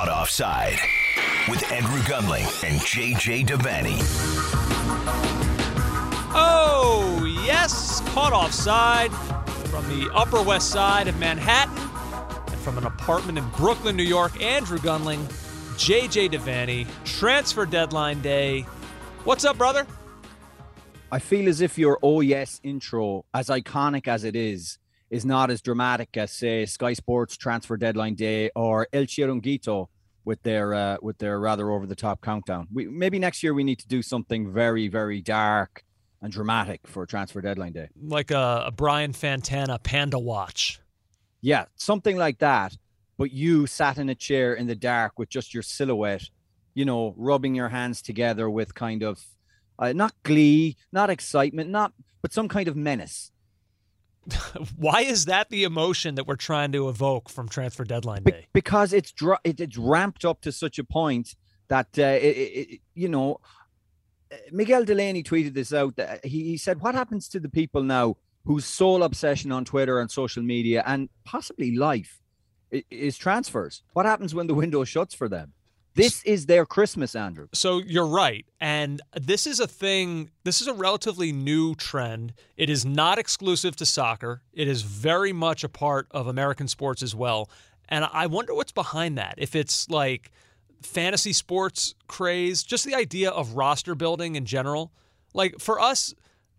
Caught Offside with Andrew Gunling and JJ Devaney. Oh, yes, caught offside from the Upper West Side of Manhattan and from an apartment in Brooklyn, New York. Andrew Gunling, JJ Devaney, transfer deadline day. What's up, brother? I feel as if your oh yes intro, as iconic as it is, is not as dramatic as say Sky Sports transfer deadline day or El Chiringuito with their uh, with their rather over the top countdown. We maybe next year we need to do something very very dark and dramatic for transfer deadline day. Like a, a Brian Fantana Panda Watch. Yeah, something like that. But you sat in a chair in the dark with just your silhouette, you know, rubbing your hands together with kind of uh, not glee, not excitement, not but some kind of menace. Why is that the emotion that we're trying to evoke from transfer deadline day? Be- because it's dr- it, it's ramped up to such a point that uh, it, it, you know Miguel Delaney tweeted this out. He, he said, "What happens to the people now whose sole obsession on Twitter and social media and possibly life is transfers? What happens when the window shuts for them?" This is their Christmas, Andrew. So you're right. And this is a thing, this is a relatively new trend. It is not exclusive to soccer, it is very much a part of American sports as well. And I wonder what's behind that. If it's like fantasy sports craze, just the idea of roster building in general. Like for us,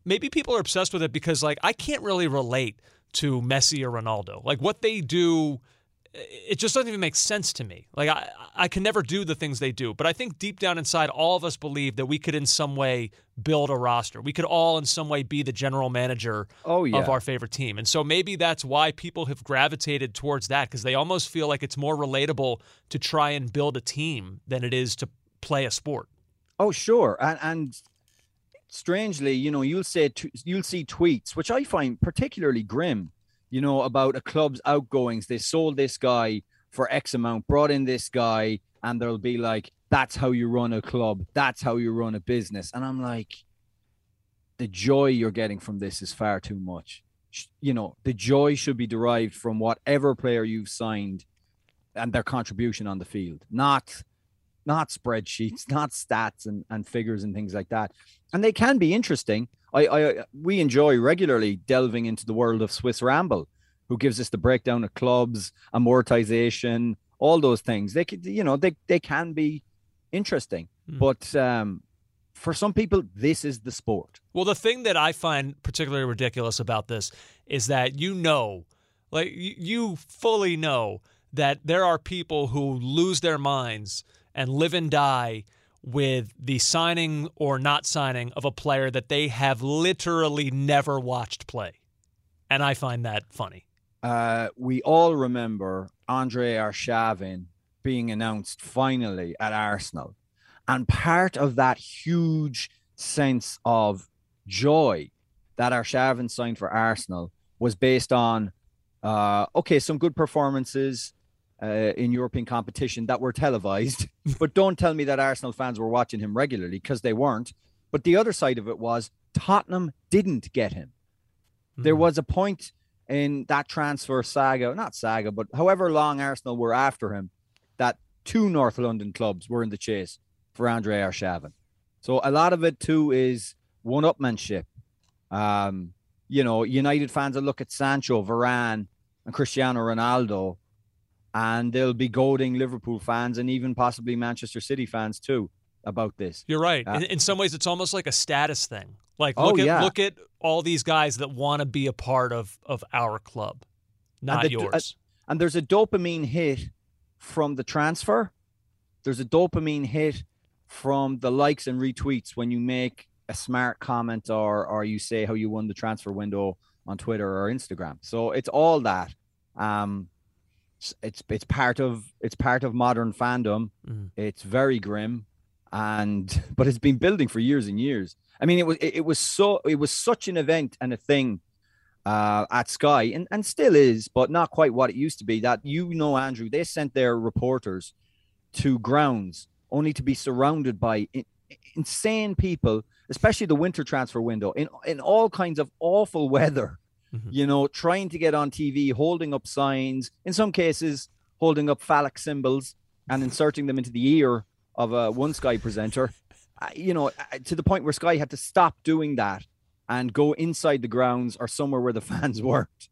maybe people are obsessed with it because like I can't really relate to Messi or Ronaldo. Like what they do it just doesn't even make sense to me. Like I, I can never do the things they do. But I think deep down inside, all of us believe that we could in some way build a roster. We could all in some way be the general manager oh, yeah. of our favorite team. And so maybe that's why people have gravitated towards that because they almost feel like it's more relatable to try and build a team than it is to play a sport. Oh, sure. And and strangely, you know, you'll say you'll see tweets which I find particularly grim you know, about a club's outgoings. They sold this guy for X amount, brought in this guy, and they'll be like, that's how you run a club. That's how you run a business. And I'm like, the joy you're getting from this is far too much. You know, the joy should be derived from whatever player you've signed and their contribution on the field, not not spreadsheets, not stats and, and figures and things like that. And they can be interesting. I, I we enjoy regularly delving into the world of Swiss Ramble, who gives us the breakdown of clubs, amortization, all those things. They could, you know, they they can be interesting, mm. but um, for some people, this is the sport. Well, the thing that I find particularly ridiculous about this is that you know, like you fully know that there are people who lose their minds and live and die with the signing or not signing of a player that they have literally never watched play. And I find that funny. Uh, we all remember Andre Arshavin being announced finally at Arsenal. And part of that huge sense of joy that Arshavin signed for Arsenal was based on, uh, okay, some good performances, uh, in European competition that were televised. but don't tell me that Arsenal fans were watching him regularly because they weren't. But the other side of it was Tottenham didn't get him. Mm. There hmm. was a point in that transfer saga, not saga, but however long Arsenal were after him, that two North London clubs were in the chase for Andre Arshavin. So a lot of it too is one-upmanship. Um, you know, United fans will look at Sancho, Varane, and Cristiano Ronaldo and they'll be goading Liverpool fans and even possibly Manchester City fans too about this. You're right. Uh, in, in, some ways, it's almost like a status thing. Like look oh, at yeah. look at all these guys that want to be a part of of our club, not and the, yours. Uh, and there's a dopamine hit from the transfer. There's a dopamine hit from the likes and retweets when you make a smart comment or or you say how you won the transfer window on Twitter or Instagram. So it's all that. Um, it's it's part of it's part of modern fandom. Mm. It's very grim, and but it's been building for years and years. I mean, it was it, it was so it was such an event and a thing uh, at Sky, and and still is, but not quite what it used to be. That you know, Andrew, they sent their reporters to grounds only to be surrounded by in, insane people, especially the winter transfer window, in in all kinds of awful weather mm-hmm. you know, trying to get on TV, holding up signs, in some cases, holding up phallic symbols and inserting them into the ear of a one Sky presenter. Uh, you know, to the point where Sky had to stop doing that and go inside the grounds or somewhere where the fans weren't.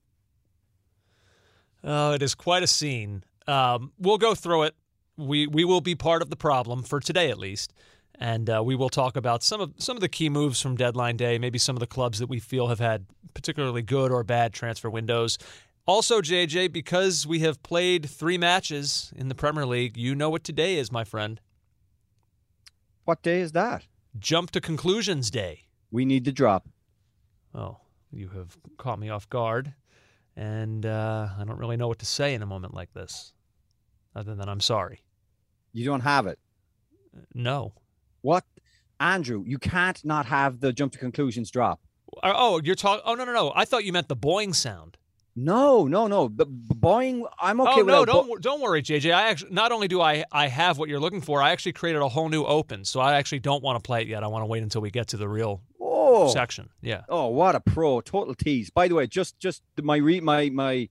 Oh, it is quite a scene. Um, we'll go through it. We we will be part of the problem for today, at least, and uh, we will talk about some of some of the key moves from deadline day. Maybe some of the clubs that we feel have had particularly good or bad transfer windows. Also, JJ, because we have played three matches in the Premier League, you know what today is, my friend. What day is that? Jump to conclusions day. We need to drop. Oh, you have caught me off guard, and uh, I don't really know what to say in a moment like this, other than I'm sorry. You don't have it. No. What, Andrew? You can't not have the jump to conclusions drop. Oh, you're talking. Oh no, no, no. I thought you meant the boing sound. No, no, no. The Boeing, I'm okay. Oh no, don't bo- don't worry, JJ. I actually not only do I I have what you're looking for, I actually created a whole new open, so I actually don't want to play it yet. I want to wait until we get to the real oh. section. Yeah. Oh, what a pro! Total tease. By the way, just just my re- my my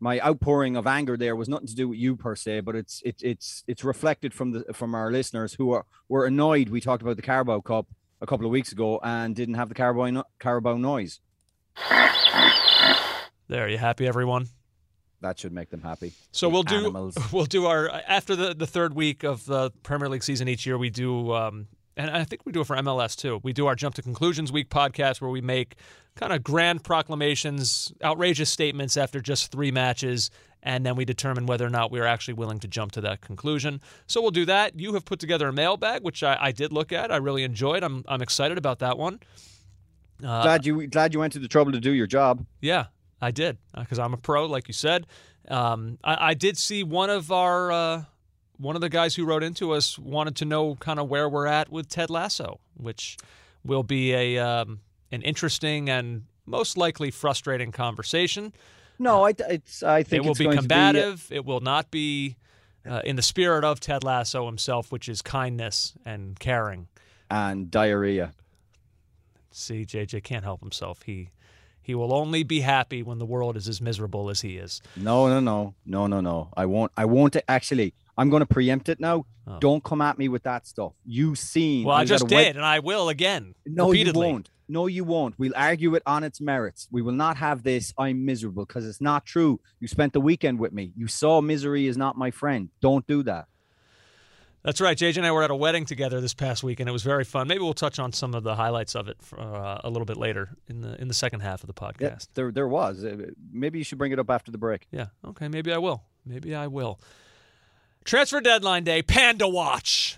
my outpouring of anger there was nothing to do with you per se, but it's it's it's it's reflected from the from our listeners who are were annoyed. We talked about the Carabao Cup a couple of weeks ago and didn't have the Carabao Carabao noise. There, you happy, everyone? That should make them happy. So The we'll do we'll do our after the the third week of the Premier League season each year. We do, um, and I think we do it for MLS too. We do our Jump to Conclusions Week podcast where we make kind of grand proclamations, outrageous statements after just three matches, and then we determine whether or not we are actually willing to jump to that conclusion. So we'll do that. You have put together a mailbag, which I, I did look at. I really enjoyed. I'm I'm excited about that one. Uh, glad you glad you went to the trouble to do your job. yeah, I did because I'm a pro, like you said. Um, I, I did see one of our uh, one of the guys who wrote into us wanted to know kind of where we're at with Ted Lasso, which will be a um, an interesting and most likely frustrating conversation. No, I it's I think it will be going combative. it will not be uh, in the spirit of Ted Lasso himself, which is kindness and caring. and diarrhea. See, JJ can't help himself. He he will only be happy when the world is as miserable as he is. No, no, no, no, no, no. I won't. I won't actually. I'm going to preempt it now. Oh. Don't come at me with that stuff. You seen? Well, I just did, and I will again. No, repeatedly. you won't. No, you won't. We'll argue it on its merits. We will not have this. I'm miserable because it's not true. You spent the weekend with me. You saw misery is not my friend. Don't do that. That's right. JJ and I were at a wedding together this past week, and it was very fun. Maybe we'll touch on some of the highlights of it uh, a little bit later in the in the second half of the podcast. Yeah, there, there was. Maybe you should bring it up after the break. Yeah. Okay. Maybe I will. Maybe I will. Transfer deadline day. Panda watch.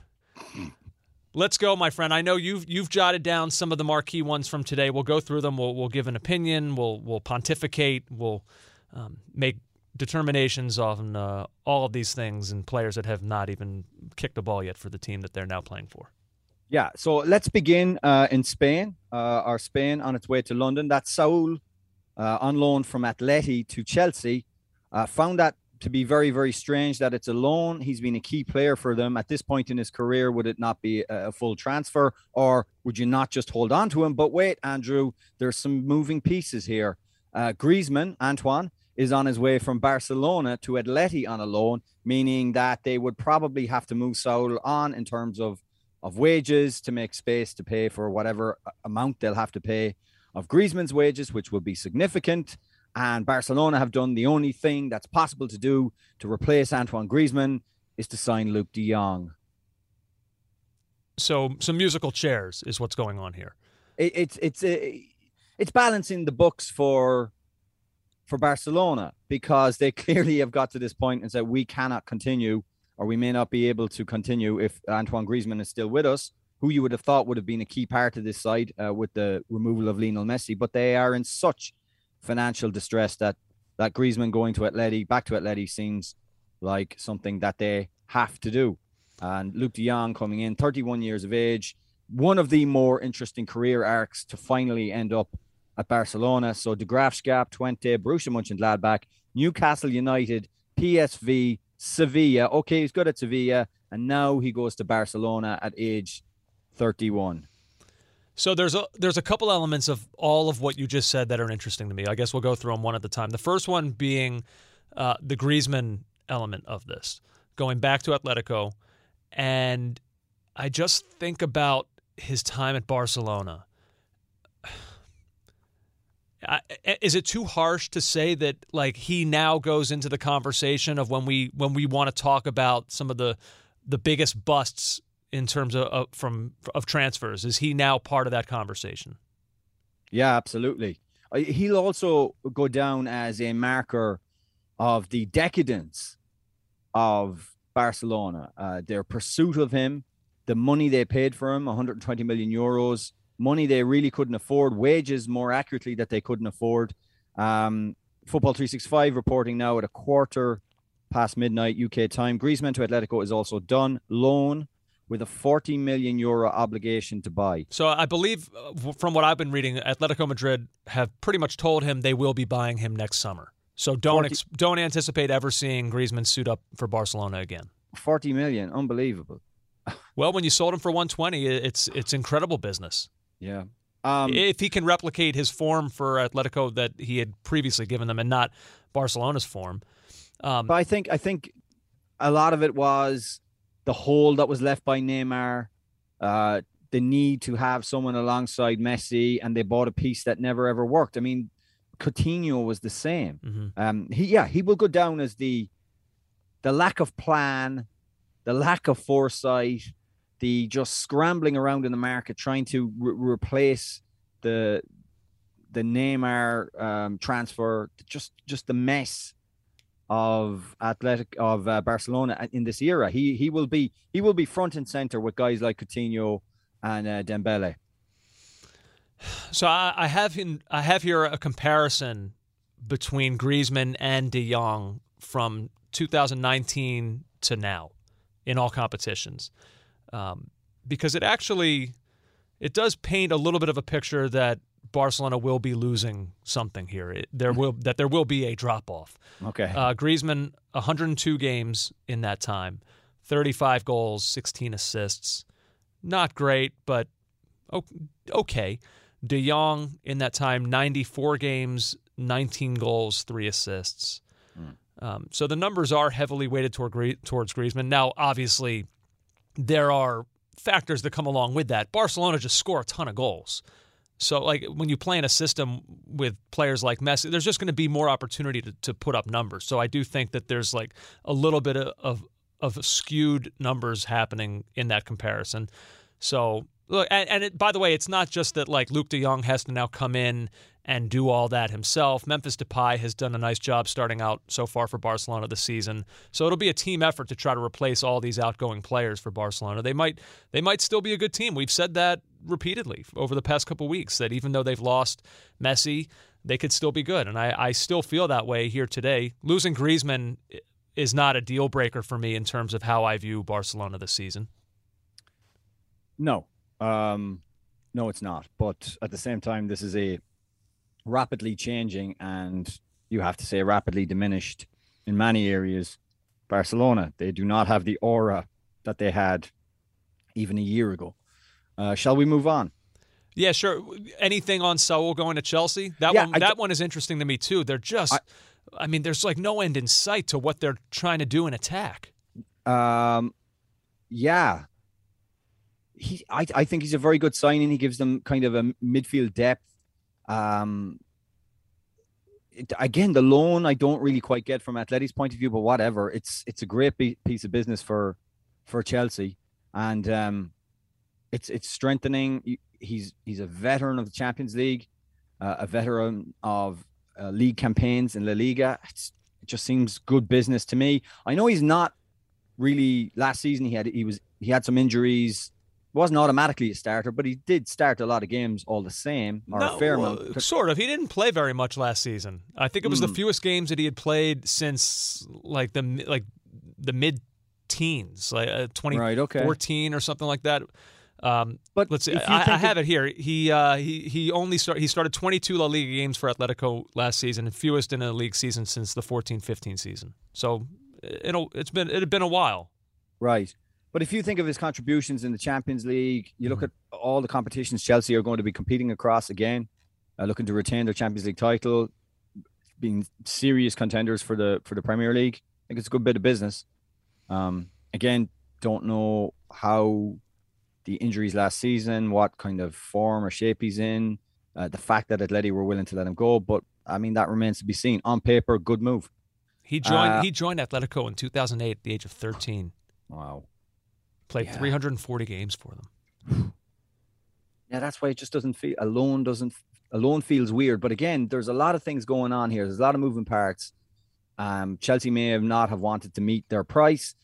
Let's go, my friend. I know you've you've jotted down some of the marquee ones from today. We'll go through them. We'll we'll give an opinion. We'll we'll pontificate. We'll um, make determinations on uh, all of these things and players that have not even kicked a ball yet for the team that they're now playing for. Yeah. So let's begin uh, in Spain. Uh, our Spain on its way to London. That Saul, uh, on loan from Atleti to Chelsea, uh, found that to be very, very strange that it's a loan. He's been a key player for them at this point in his career. Would it not be a, full transfer, or would you not just hold on to him? But wait, Andrew, there's some moving pieces here. Uh, Griezmann, Antoine, is on his way from Barcelona to Atleti on a loan, meaning that they would probably have to move Saul on in terms of of wages to make space to pay for whatever amount they'll have to pay of Griezmann's wages, which will be significant. And Barcelona have done the only thing that's possible to do to replace Antoine Griezmann is to sign Luuk De Jong. So some musical chairs is what's going on here. It, it's it's a, it's balancing the books for for Barcelona because they clearly have got to this point and said we cannot continue or we may not be able to continue if Antoine Griezmann is still with us, who you would have thought would have been a key part of this side uh, with the removal of Lionel Messi. But they are in such financial distress that that Griezmann going to Atleti, back to Atleti, seems like something that they have to do. And Luuk De Jong coming in, 31 years of age, one of the more interesting career arcs to finally end up at Barcelona. So De Graafschap, Twente, Borussia Mönchengladbach, Newcastle United, PSV, Sevilla. Okay, he's good at Sevilla, and now he goes to Barcelona at age 31. So there's a there's a couple elements of all of what you just said that are interesting to me. I guess we'll go through them one at a time. The first one being uh, the Griezmann element of this, going back to Atletico, and I just think about his time at Barcelona. I, is it too harsh to say that like he now goes into the conversation of when we when we want to talk about some of the the biggest busts in terms of, of from of transfers? Is he now part of that conversation? Yeah, absolutely. Uh, he'll also go down as a marker of the decadence of Barcelona. Uh, their pursuit of him, the money they paid for him, 120 million euros, money they really couldn't afford, wages more accurately that they couldn't afford. Um, Football 365 reporting now at a quarter past midnight UK time. Griezmann to Atletico is also done. Loan with a 40 million euro obligation to buy. So I believe, uh, from what I've been reading, Atletico Madrid have pretty much told him they will be buying him next summer. So don't 40, ex- don't anticipate ever seeing Griezmann suit up for Barcelona again. 40 million, unbelievable. well, when you sold him for 120, it's it's incredible business. Yeah. Um, if he can replicate his form for Atletico that he had previously given them, and not Barcelona's form. Um, but I think I think a lot of it was the hole that was left by Neymar, uh, the need to have someone alongside Messi, and they bought a piece that never ever worked. I mean, Coutinho was the same. Mm-hmm. Um, he yeah, he will go down as the the lack of plan, the lack of foresight, the just scrambling around in the market trying to re- replace the the Neymar um, transfer, just just the mess of Athletic of uh, Barcelona in this era. He he will be he will be front and center with guys like Coutinho and uh, Dembele. So I, I have in, I have here a comparison between Griezmann and De Jong from 2019 to now in all competitions um, because it actually it does paint a little bit of a picture that Barcelona will be losing something here. It, there will that there will be a drop off. Okay. Uh, Griezmann, 102 games in that time, 35 goals, 16 assists. Not great, but okay. De Jong in that time, 94 games, 19 goals, three assists. Mm. Um, so the numbers are heavily weighted toward towards Griezmann. Now, obviously, there are factors that come along with that. Barcelona just score a ton of goals. So, like when you play in a system with players like Messi, there's just going to be more opportunity to, to put up numbers. So, I do think that there's like a little bit of, of, skewed numbers happening in that comparison. So, look, and, and it, by the way, it's not just that like Luuk De Jong has to now come in and do all that himself. Memphis Depay has done a nice job starting out so far for Barcelona this season. So it'll be a team effort to try to replace all these outgoing players for Barcelona. They might they might still be a good team. We've said that repeatedly over the past couple weeks that even though they've lost Messi, they could still be good. And I, I still feel that way here today. Losing Griezmann is not a deal breaker for me in terms of how I view Barcelona this season. No. Um, no, it's not. But at the same time, this is a rapidly changing and you have to say rapidly diminished in many areas. Barcelona, they do not have the aura that they had even a year ago. Uh, shall we move on? Yeah, sure. Anything on Saul going to Chelsea? That yeah, one, I, that one is interesting to me too. They're just, I, I, mean, there's like no end in sight to what they're trying to do in attack. Um, yeah, he, I, I think he's a very good signing. He gives them kind of a midfield depth. Um, it, again, the loan I don't really quite get from Atleti's point of view, but whatever. It's it's a great piece of business for for Chelsea, and um, it's it's strengthening. He's he's a veteran of the Champions League, uh, a veteran of uh, league campaigns in La Liga. It's, it just seems good business to me. I know he's not really. Last season he had he was he had some injuries wasn't automatically a starter, but he did start a lot of games all the same, or no, a fair amount. Sort of. He didn't play very much last season. I think it was mm. the hmm. fewest games that he had played since like the like the mid teens, like uh, 2014 right, okay. or something like that. Um, but let's see. I, I, have it, it here. He uh, he he only start, he started 22 La Liga games for Atletico last season, and fewest in a league season since the 14-15 season. So it'll it's been it had been a while. Right. But if you think of his contributions in the Champions League, you look mm. at all the competitions Chelsea are going to be competing across again, uh, looking to retain their Champions League title, being serious contenders for the for the Premier League. I think it's a good bit of business. Um, again, don't know how the injuries last season, what kind of form or shape he's in, uh, the fact that Atleti were willing to let him go. But I mean, that remains to be seen. On paper, good move. He joined. Uh, he joined Atletico in 2008 at the age of 13. Wow. Played yeah. 340 games for them. Yeah, that's why it just doesn't feel alone. Doesn't alone feels weird. But again, there's a lot of things going on here. There's a lot of moving parts. Um, Chelsea may have not have wanted to meet their price.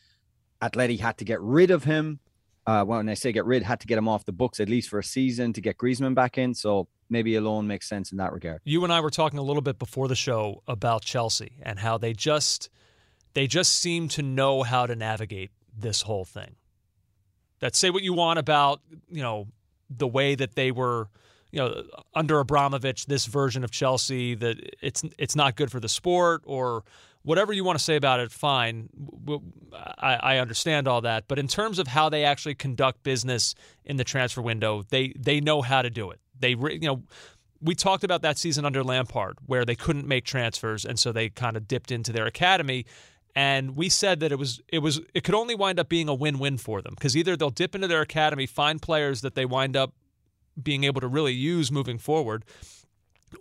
Atleti had to get rid of him. Uh, when I say get rid, had to get him off the books at least for a season to get Griezmann back in. So maybe a loan makes sense in that regard. You and I were talking a little bit before the show about Chelsea and how they just they just seem to know how to navigate this whole thing. That say what you want about you know the way that they were you know under Abramovich, this version of Chelsea that it's it's not good for the sport or whatever you want to say about it, fine. I, I, understand all that, but in terms of how they actually conduct business in the transfer window, they they know how to do it. They you know. We talked about that season under Lampard where they couldn't make transfers and so they kind of dipped into their academy and we said that it was it was it could only wind up being a win-win for them because either they'll dip into their academy, find players that they wind up being able to really use moving forward,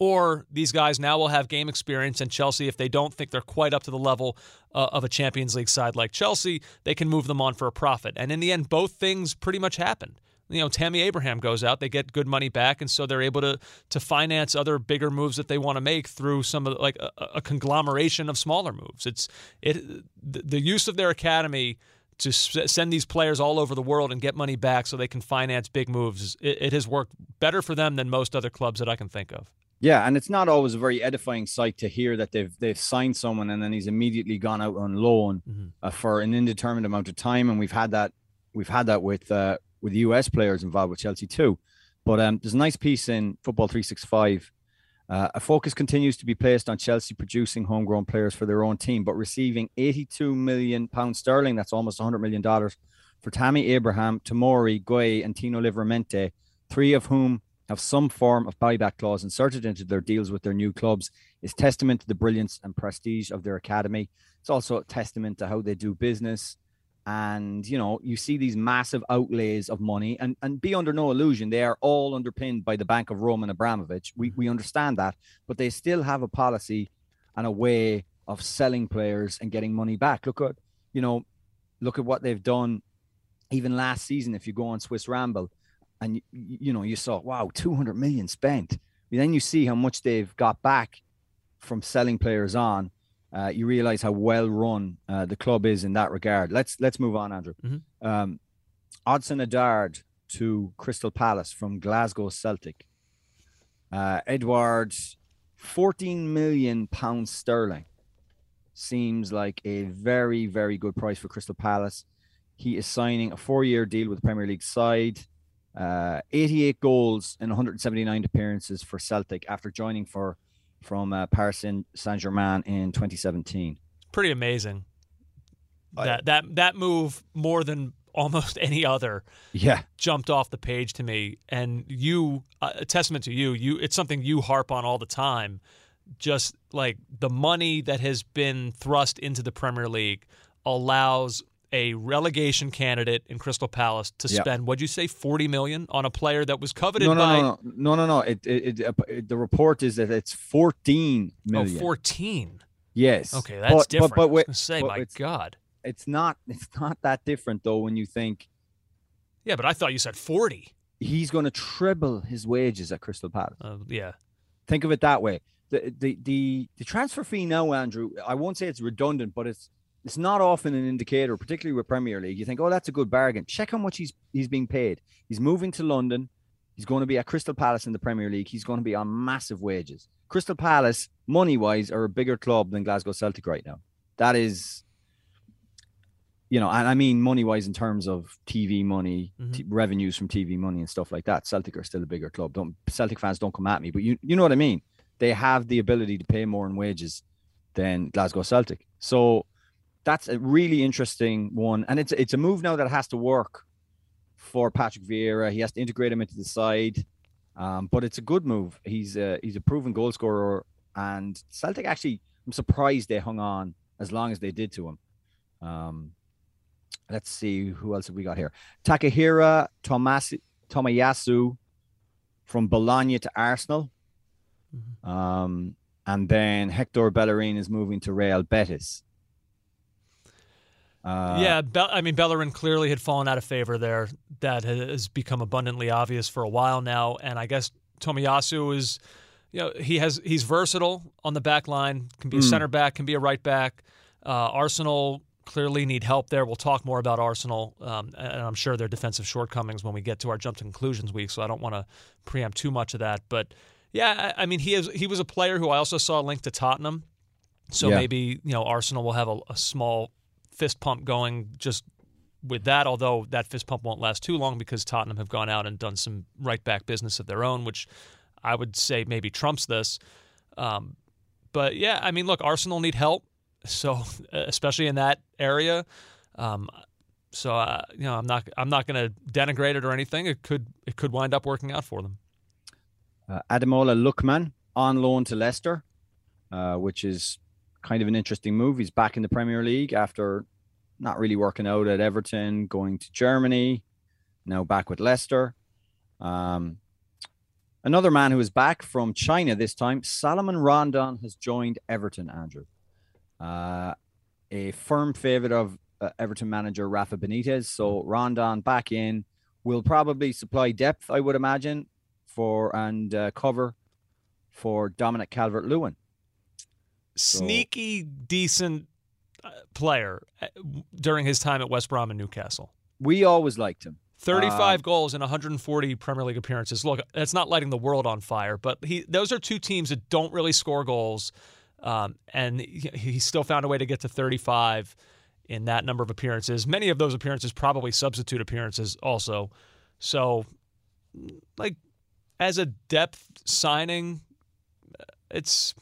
or these guys now will have game experience, and Chelsea, if they don't think they're quite up to the level uh, of a Champions League side like Chelsea, they can move them on for a profit. And in the end, both things pretty much happen. You know, Tammy Abraham goes out, they get good money back, and so they're able to to finance other bigger moves that they want to make through some of like a, a conglomeration of smaller moves. It's it the, the use of their academy to send these players all over the world and get money back so they can finance big moves. It, it has worked better for them than most other clubs that I can think of. Yeah, and it's not always a very edifying sight to hear that they've they've signed someone and then he's immediately gone out on loan mm-hmm. uh, for an indeterminate amount of time, and we've had that we've had that with uh, with US players involved with Chelsea too. But um, there's a nice piece in Football 365. Uh, a focus continues to be placed on Chelsea producing homegrown players for their own team, but receiving 82 million pounds sterling, that's almost 100 million dollars, for Tammy Abraham, Tomori, Guehi, and Tino Livramento, three of whom have some form of buyback clause inserted into their deals with their new clubs is testament to the brilliance and prestige of their academy. It's also a testament to how they do business. And you know, you see these massive outlays of money, and and be under no illusion, they are all underpinned by the Bank of Roman Abramovich. We mm-hmm. we understand that, but they still have a policy and a way of selling players and getting money back. Look at you know, look at what they've done even last season. If you go on Swiss Ramble, and you, you know you saw wow 200 million spent then you see how much they've got back from selling players on uh, you realize how well run uh, the club is in that regard. Let's let's move on andrew. Mm-hmm. um, Odsonne Edouard to Crystal Palace from Glasgow Celtic. Uh, Edouard 14 million pounds sterling. Seems like a very very good price for Crystal Palace. He is signing a four-year deal with the Premier League side. Uh, 88 goals and 179 appearances for Celtic after joining for from uh, Paris Saint Germain in 2017. Pretty amazing. that that that move more than almost any other. Yeah, jumped off the page to me, and you uh, a testament to you. You it's something you harp on all the time. Just like the money that has been thrust into the Premier League allows a relegation candidate in Crystal Palace to spend yep. what'd you say 40 million on a player that was coveted no, no, by no no no no no. It, it, it, it, the report is that it's 14 million. oh 14 yes. Okay that's but, different. But, but wait, say but my god. it's not it's not that different though when you think yeah but I thought you said 40 he's going to triple his wages at Crystal Palace. Uh, yeah. Think of it that way. The, the the the transfer fee now Andrew I won't say it's redundant but it's it's not often an indicator, particularly with Premier League. You think, oh, that's a good bargain. Check how much he's he's being paid. He's moving to London. He's going to be at Crystal Palace in the Premier League. He's going to be on massive wages. Crystal Palace, money wise, are a bigger club than Glasgow Celtic right now. That is, you know, and I mean money wise in terms of TV money, mm-hmm. t- revenues from TV money and stuff like that. Celtic are still a bigger club. Don't Celtic fans don't come at me, but you you know what I mean. They have the ability to pay more in wages than Glasgow Celtic. So that's a really interesting one, and it's it's a move now that has to work for Patrick Vieira. He has to integrate him into the side, um, but it's a good move. He's a, he's a proven goal scorer, and Celtic actually, I'm surprised they hung on as long as they did to him. Um, let's see who else have we got here. Takehiro Tomasi, Tomiyasu from Bologna to Arsenal. Mm-hmm. Um, and then Hector Bellerin is moving to Real Betis. Uh, yeah, Be- I mean Bellerin clearly had fallen out of favor there. That has become abundantly obvious for a while now, and I guess Tomiyasu is, you know, he has he's versatile on the back line. Can be a mm. center back, can be a right back. Uh, Arsenal clearly need help there. We'll talk more about Arsenal, um, and I'm sure their defensive shortcomings when we get to our jump to conclusions week. So I don't want to preempt too much of that, but yeah, I, I mean he is he was a player who I also saw linked to Tottenham. So yeah. maybe you know Arsenal will have a, a small fist pump going just with that, although that fist pump won't last too long because Tottenham have gone out and done some right back business of their own, which I would say maybe trumps this. Um, but yeah, I mean, look, Arsenal need help, so especially in that area. Um, so uh, you know, I'm not I'm not going to denigrate it or anything. It could it could wind up working out for them. Uh, Ademola Lookman on loan to Leicester, uh, which is kind of an interesting move. He's back in the Premier League after not really working out at Everton, going to Germany, now back with Leicester. Um, another man who is back from China this time, Salomon Rondon, has joined Everton, Andrew. Uh, a firm favorite of uh, Everton manager Rafa Benitez. So Rondon back in will probably supply depth, I would imagine, for and uh, cover for Dominic Calvert Lewin sneaky decent uh, player uh, during his time at West Brom and Newcastle. We always liked him. 35 um, goals in 140 Premier League appearances. Look, that's not lighting the world on fire, but he those are two teams that don't really score goals, um, and he, he, still found a way to get to 35 in that number of appearances. Many of those appearances probably substitute appearances also. So, like as a depth signing, uh, it's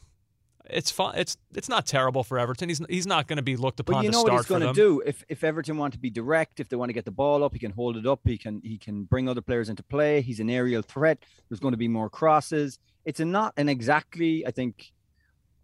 it's fun. It's it's not terrible for Everton. He's he's not going to be looked upon. But you know what he's going to do if if Everton want to be direct, if they want to get the ball up, he can hold it up. He can he can bring other players into play. He's an aerial threat. There's going to be more crosses. It's a not an exactly I think,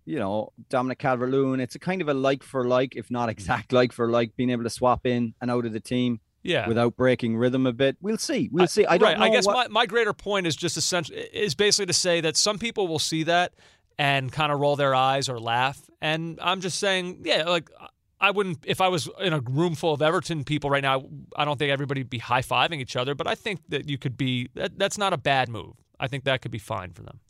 you know, Dominic Calvert-Lewin. It's a kind of a like for like, if not mm-hmm. exact like for like, being able to swap in and out of the team. Yeah. Without breaking rhythm a bit. We'll see. We'll see. I don't right. I guess what... my, my greater point is just essentially is basically to say that some people will see that and kind of roll their eyes or laugh. And I'm just saying, yeah, like I wouldn't if I was in a room full of Everton people right now. I don't think everybody would be high fiving each other, but I think that you could be. That, that's not a bad move. I think that could be fine for them.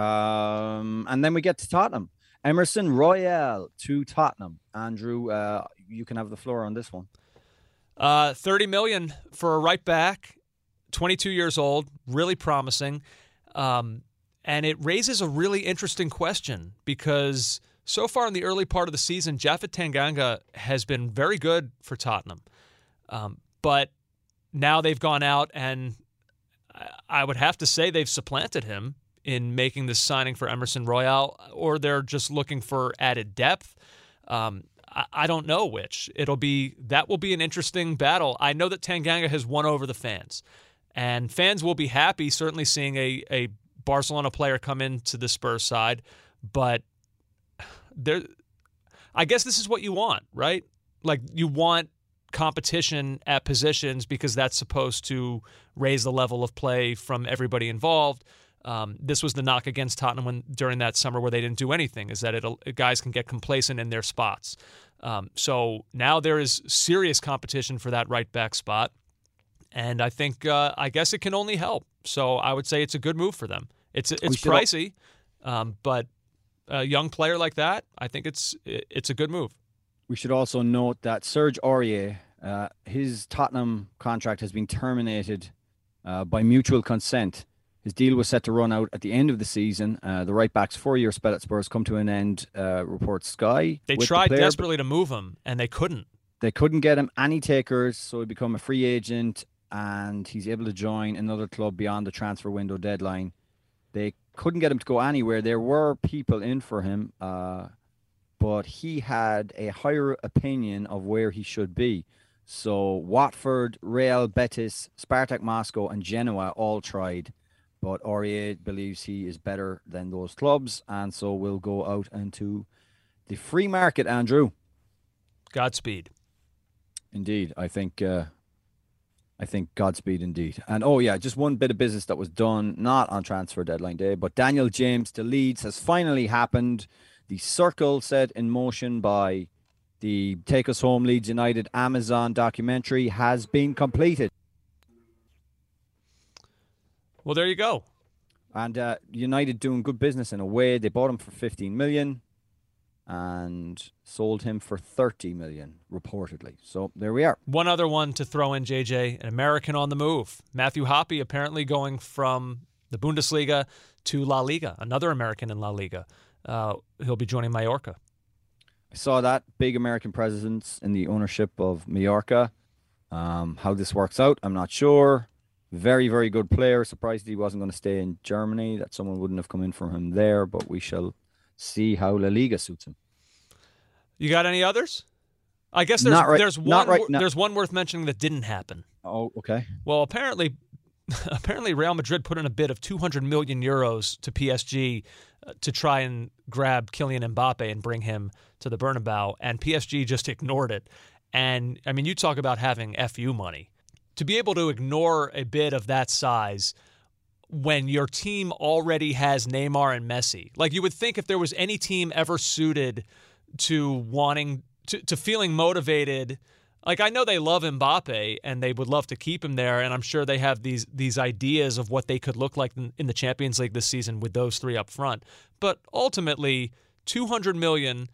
Um, and then we get to Tottenham. Emerson Royal to Tottenham. Andrew, uh, you can have the floor on this one. Uh, Thirty million for a right back, twenty-two years old, really promising. Um, and it raises a really interesting question because so far in the early part of the season, Japhet Tanganga has been very good for Tottenham. Um, but now they've gone out and I would have to say they've supplanted him in making this signing for Emerson Royal, or they're just looking for added depth. Um, I, I don't know which. It'll be that will be an interesting battle. I know that Tanganga has won over the fans, and fans will be happy certainly seeing a a Barcelona player come into the Spurs side, but there I guess this is what you want, right? Like you want competition at positions because that's supposed to raise the level of play from everybody involved. Um, this was the knock against Tottenham when, during that summer where they didn't do anything, is that it, guys can get complacent in their spots. Um, so now there is serious competition for that right back spot. And I think, uh, I guess it can only help. So I would say it's a good move for them. It's it's pricey, um, but a young player like that, I think it's it's a good move. We should also note that Serge Aurier, uh, his Tottenham contract has been terminated uh, by mutual consent. His deal was set to run out at the end of the season. Uh, the right back's four year spell at Spurs come to an end, uh, reports Sky. They tried the player, desperately to move him, and they couldn't. They couldn't get him any takers, so he become a free agent, and he's able to join another club beyond the transfer window deadline. They couldn't get him to go anywhere. There were people in for him, uh, but he had a higher opinion of where he should be. So Watford, Real Betis, Spartak Moscow, and Genoa all tried, but Aurier believes he is better than those clubs, and so will go out into the free market. Andrew, Godspeed. Indeed, I think uh, I think Godspeed indeed. And oh yeah, just one bit of business that was done not on transfer deadline day, but Daniel James to Leeds has finally happened. The circle set in motion by the Take Us Home Leeds United Amazon documentary has been completed. Well, there you go. And uh, United doing good business in a way. They bought him for 15 million and sold him for 30 million reportedly. So there we are. One other one to throw in JJ, an American on the move. Matthew Hoppe apparently going from the Bundesliga to La Liga, another American in La Liga. Uh, he'll be joining Mallorca. I saw that big American presence in the ownership of Mallorca. Um, how this works out, I'm not sure. Very, very good player. Surprised he wasn't going to stay in Germany, that someone wouldn't have come in for him there, but we shall see how La Liga suits him. You got any others? I guess there's right- there's one right there's one worth mentioning that didn't happen. Oh, okay. Well, apparently, apparently Real Madrid put in a bid of 200 million euros to PSG uh, to try and grab Kylian Mbappe and bring him to the Bernabeu, and PSG just ignored it. And I mean, you talk about having fu money to be able to ignore a bid of that size when your team already has Neymar and Messi. Like you would think if there was any team ever suited to wanting to, to feeling motivated like I know they love Mbappe and they would love to keep him there, and I'm sure they have these these ideas of what they could look like in, in the Champions League this season with those three up front. But ultimately, 200 million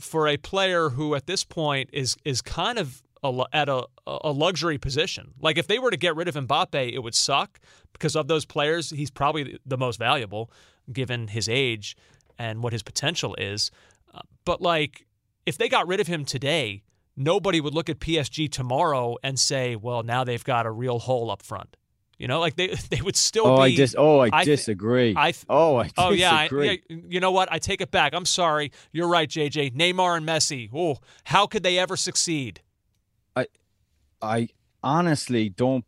for a player who at this point is is kind of a, at a a luxury position. Like if they were to get rid of Mbappe, it would suck because of those players. He's probably the most valuable given his age and what his potential is. Uh, But like if they got rid of him today, nobody would look at PSG tomorrow and say, "Well, now they've got a real hole up front." You know, like they they would still Oh, be. I dis. Oh, I, I disagree. I th- oh, I Oh yeah, I, disagree. yeah, you know what? I take it back. I'm sorry. You're right, JJ. Neymar and Messi. Oh, how could they ever succeed? I honestly don't.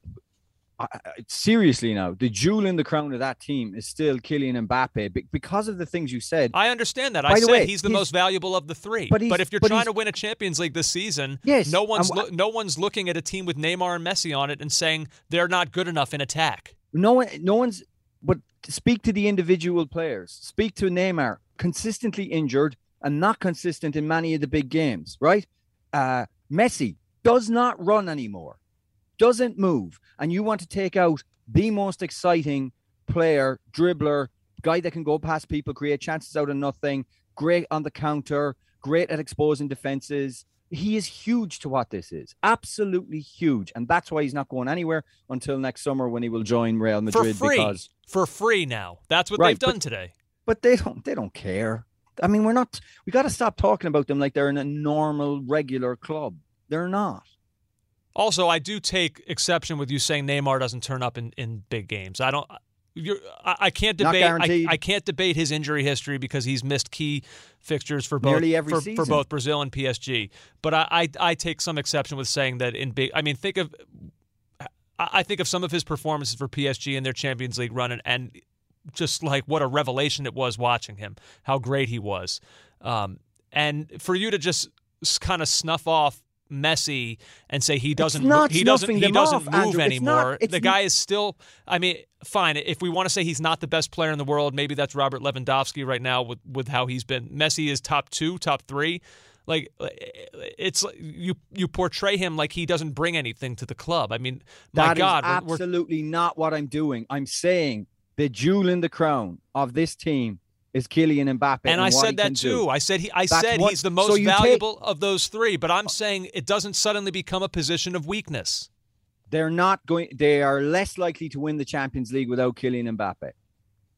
I, seriously, now the jewel in the crown of that team is still Kylian Mbappe because of the things you said. I understand that. By I said way, he's the most valuable of the three. but he's- if you're but trying to win a Champions League this season, Yes, no one's loo- no one's looking at a team with Neymar and Messi on it and saying they're not good enough in attack. No one, no one's. But speak to the individual players. Speak to Neymar, consistently injured and not consistent in many of the big games. Right? Uh, Messi does not run anymore, doesn't move, and you want to take out the most exciting player, dribbler, guy that can go past people, create chances out of nothing, great on the counter, great at exposing defenses. He is huge to what this is. Absolutely huge. And that's why he's not going anywhere until next summer when he will join Real Madrid For free. because For free now. That's what Right, they've done but- today. but they don't they don't care. I mean, we're not we gotta stop talking about them like they're in a normal, regular club. They're not. Also, I do take exception with you saying Neymar doesn't turn up in, in big games. I don't. You're, I, I can't debate. I. I can't debate his injury history because he's missed key fixtures for both for, for both Brazil and PSG. But I, I I take some exception with saying that in big. I mean, think of. I I think of some of his performances for PSG in their Champions League run, and, and just like what a revelation it was watching him, how great he was, um, and for you to just kind of snuff off Messi and say he doesn't mo- he doesn't he doesn't off, move Andrew. It's not- anymore. it's the n- guy is still. I mean, fine. If we want to say he's not the best player in the world, maybe that's Robert Lewandowski right now with with how he's been. Messi is top two, top three. Like it's you you portray him like he doesn't bring anything to the club. I mean, my That God, we're- we're, absolutely not what I'm doing. I'm saying the jewel in the crown of this team is Kylian Mbappe. and I what he said that do. too. I said he. I That's said what- he's the so most take- valuable of those three. But I'm saying it doesn't suddenly become a position of weakness. They're not going they are less likely to win the Champions League without Kylian Mbappe.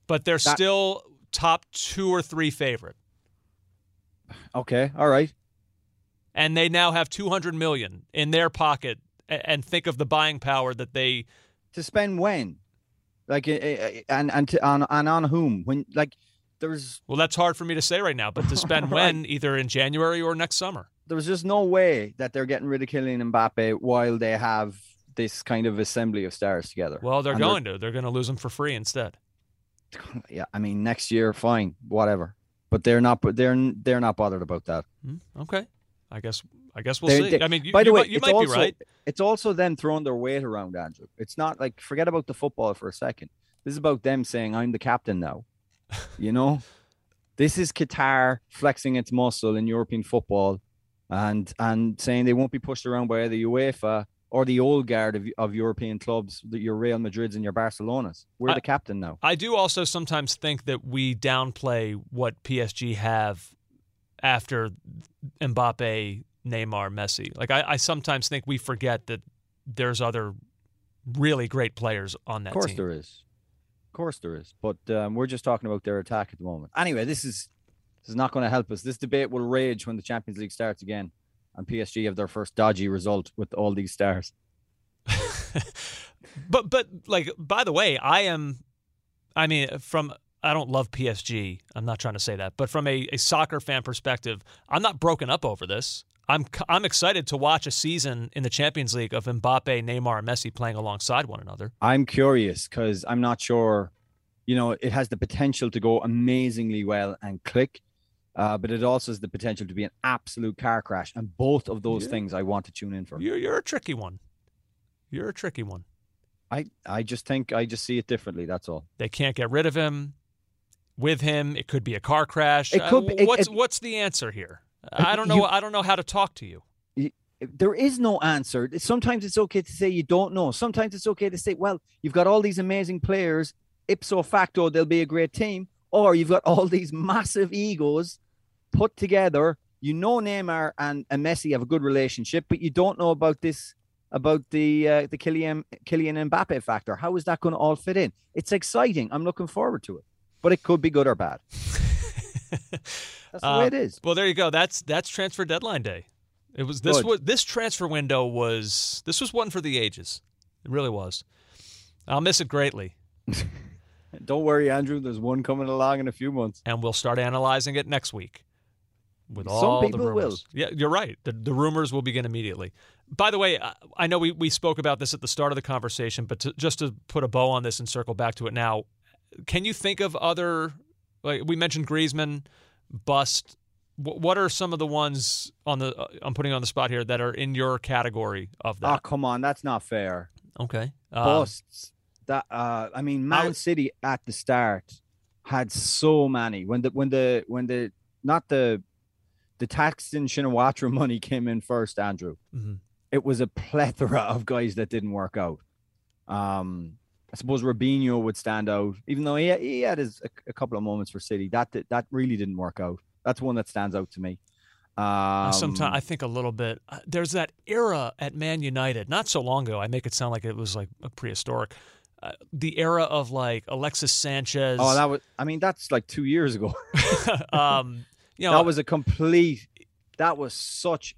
But they're That- still top two or three favorite. Okay, all right. and they now have 200 million in their pocket and think of the buying power that they To spend when? Like uh, uh, and and to, on and on whom? When like there's well that's hard for me to say right now but to spend Right. when either in January or next summer there's just no way that they're getting rid of Kylian Mbappe while they have this kind of assembly of stars together. well they're And going to they're going to lose them for free instead yeah, I mean next year, fine, whatever. But they're not. They're they're not bothered about that. Hmm, okay i guess I guess we'll They- see. they- I mean, you, by the you way, might, you might also, be right. It's also them throwing their weight around, Andrew. It's not like forget about the football for a second. This is about them saying, "I'm the captain now." You know, this is Qatar flexing its muscle in European football, and and saying they won't be pushed around by the UEFA or the old guard of, of European clubs, that your Real Madrids and your Barcelonas. We're I- the captain now. I do also sometimes think that we downplay what PSG have after Mbappe, Neymar, Messi. Like I, I sometimes think we forget that there's other really great players on that team. Of course team. there is. Of course there is. But um, we're just talking about their attack at the moment. Anyway, this is this is not going to help us. This debate will rage when the Champions League starts again, and PSG have their first dodgy result with all these stars. but but like by the way, I am. I mean, from I don't love PSG. I'm not trying to say that, but from a, a soccer fan perspective, I'm not broken up over this. I'm c- I'm excited to watch a season in the Champions League of Mbappe, Neymar, and Messi playing alongside one another. I'm curious because I'm not sure. You know, it has the potential to go amazingly well and click, uh, but it also has the potential to be an absolute car crash. And both of those Yeah. things I want to tune in for. You're you're a tricky one. You're a tricky one. I I just think I just see it differently. That's all. They can't get rid of him. With him, it could be a car crash. It could Uh, be- it- what's it- what's the answer here? I don't know. You- I don't know how to talk to you. there is no answer. Sometimes it's okay to say you don't know. Sometimes it's okay to say, well, you've got all these amazing players. Ipso facto, they'll be a great team. Or you've got all these massive egos put together. You know Neymar and, and Messi have a good relationship, but you don't know about this about the uh, the Kylian Kylian Mbappe factor. How is that going to all fit in? It's exciting. I'm looking forward to it, but it could be good or bad. That's the Uh, way it is. Well, there you go. That's that's transfer deadline day. It was this Good. was this transfer window was this was one for the ages. It really was. I'll miss it greatly, Don't worry, Andrew. There's one coming along in a few months. and we'll start analyzing it next week. With Some all people the will. rumors. Yeah, you're right. The, the rumors will begin immediately. By the way, I, I know we, we spoke about this at the start of the conversation, but to, just to put a bow on this and circle back to it now, can you think of other like we mentioned Griezmann, bust. Wh- What are some of the ones on the uh, I'm putting on the spot here that are in your category of that? Oh, come on. That's not fair. okay. Um, busts that uh I mean Man would- City at the start had so many when the when the when the not the the tax Thaksin Shinawatra money came in first, Andrew. mhm. It was a plethora of guys that didn't work out. Um I suppose Robinho would stand out, even though he, he had his a, a couple of moments for City. That that really didn't work out. That's one that stands out to me. Um, Sometimes I think a little bit. uh, There's that era at Man United, not so long ago. I make it sound like it was like a prehistoric. Uh, the era of like Alexis Sanchez. oh, that was. I mean, that's like two years ago. um, you know, that was a complete. That was such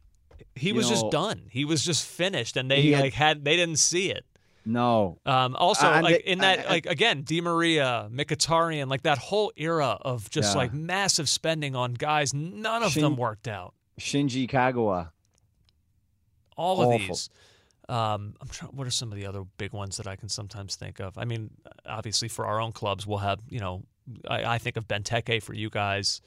he was just done. He was just finished, and they He had- like had they didn't see it. No. Um, also, And like it- in that, and- like again, Di Maria, Mkhitaryan, like that whole era of just Yeah. like massive spending on guys. None of Shin- them worked out. Shinji Kagawa. all of Awful. these. Um, I'm trying. What are some of the other big ones that I can sometimes think of? I mean, obviously for our own clubs, we'll have you know, I, I think of Benteke for you guys,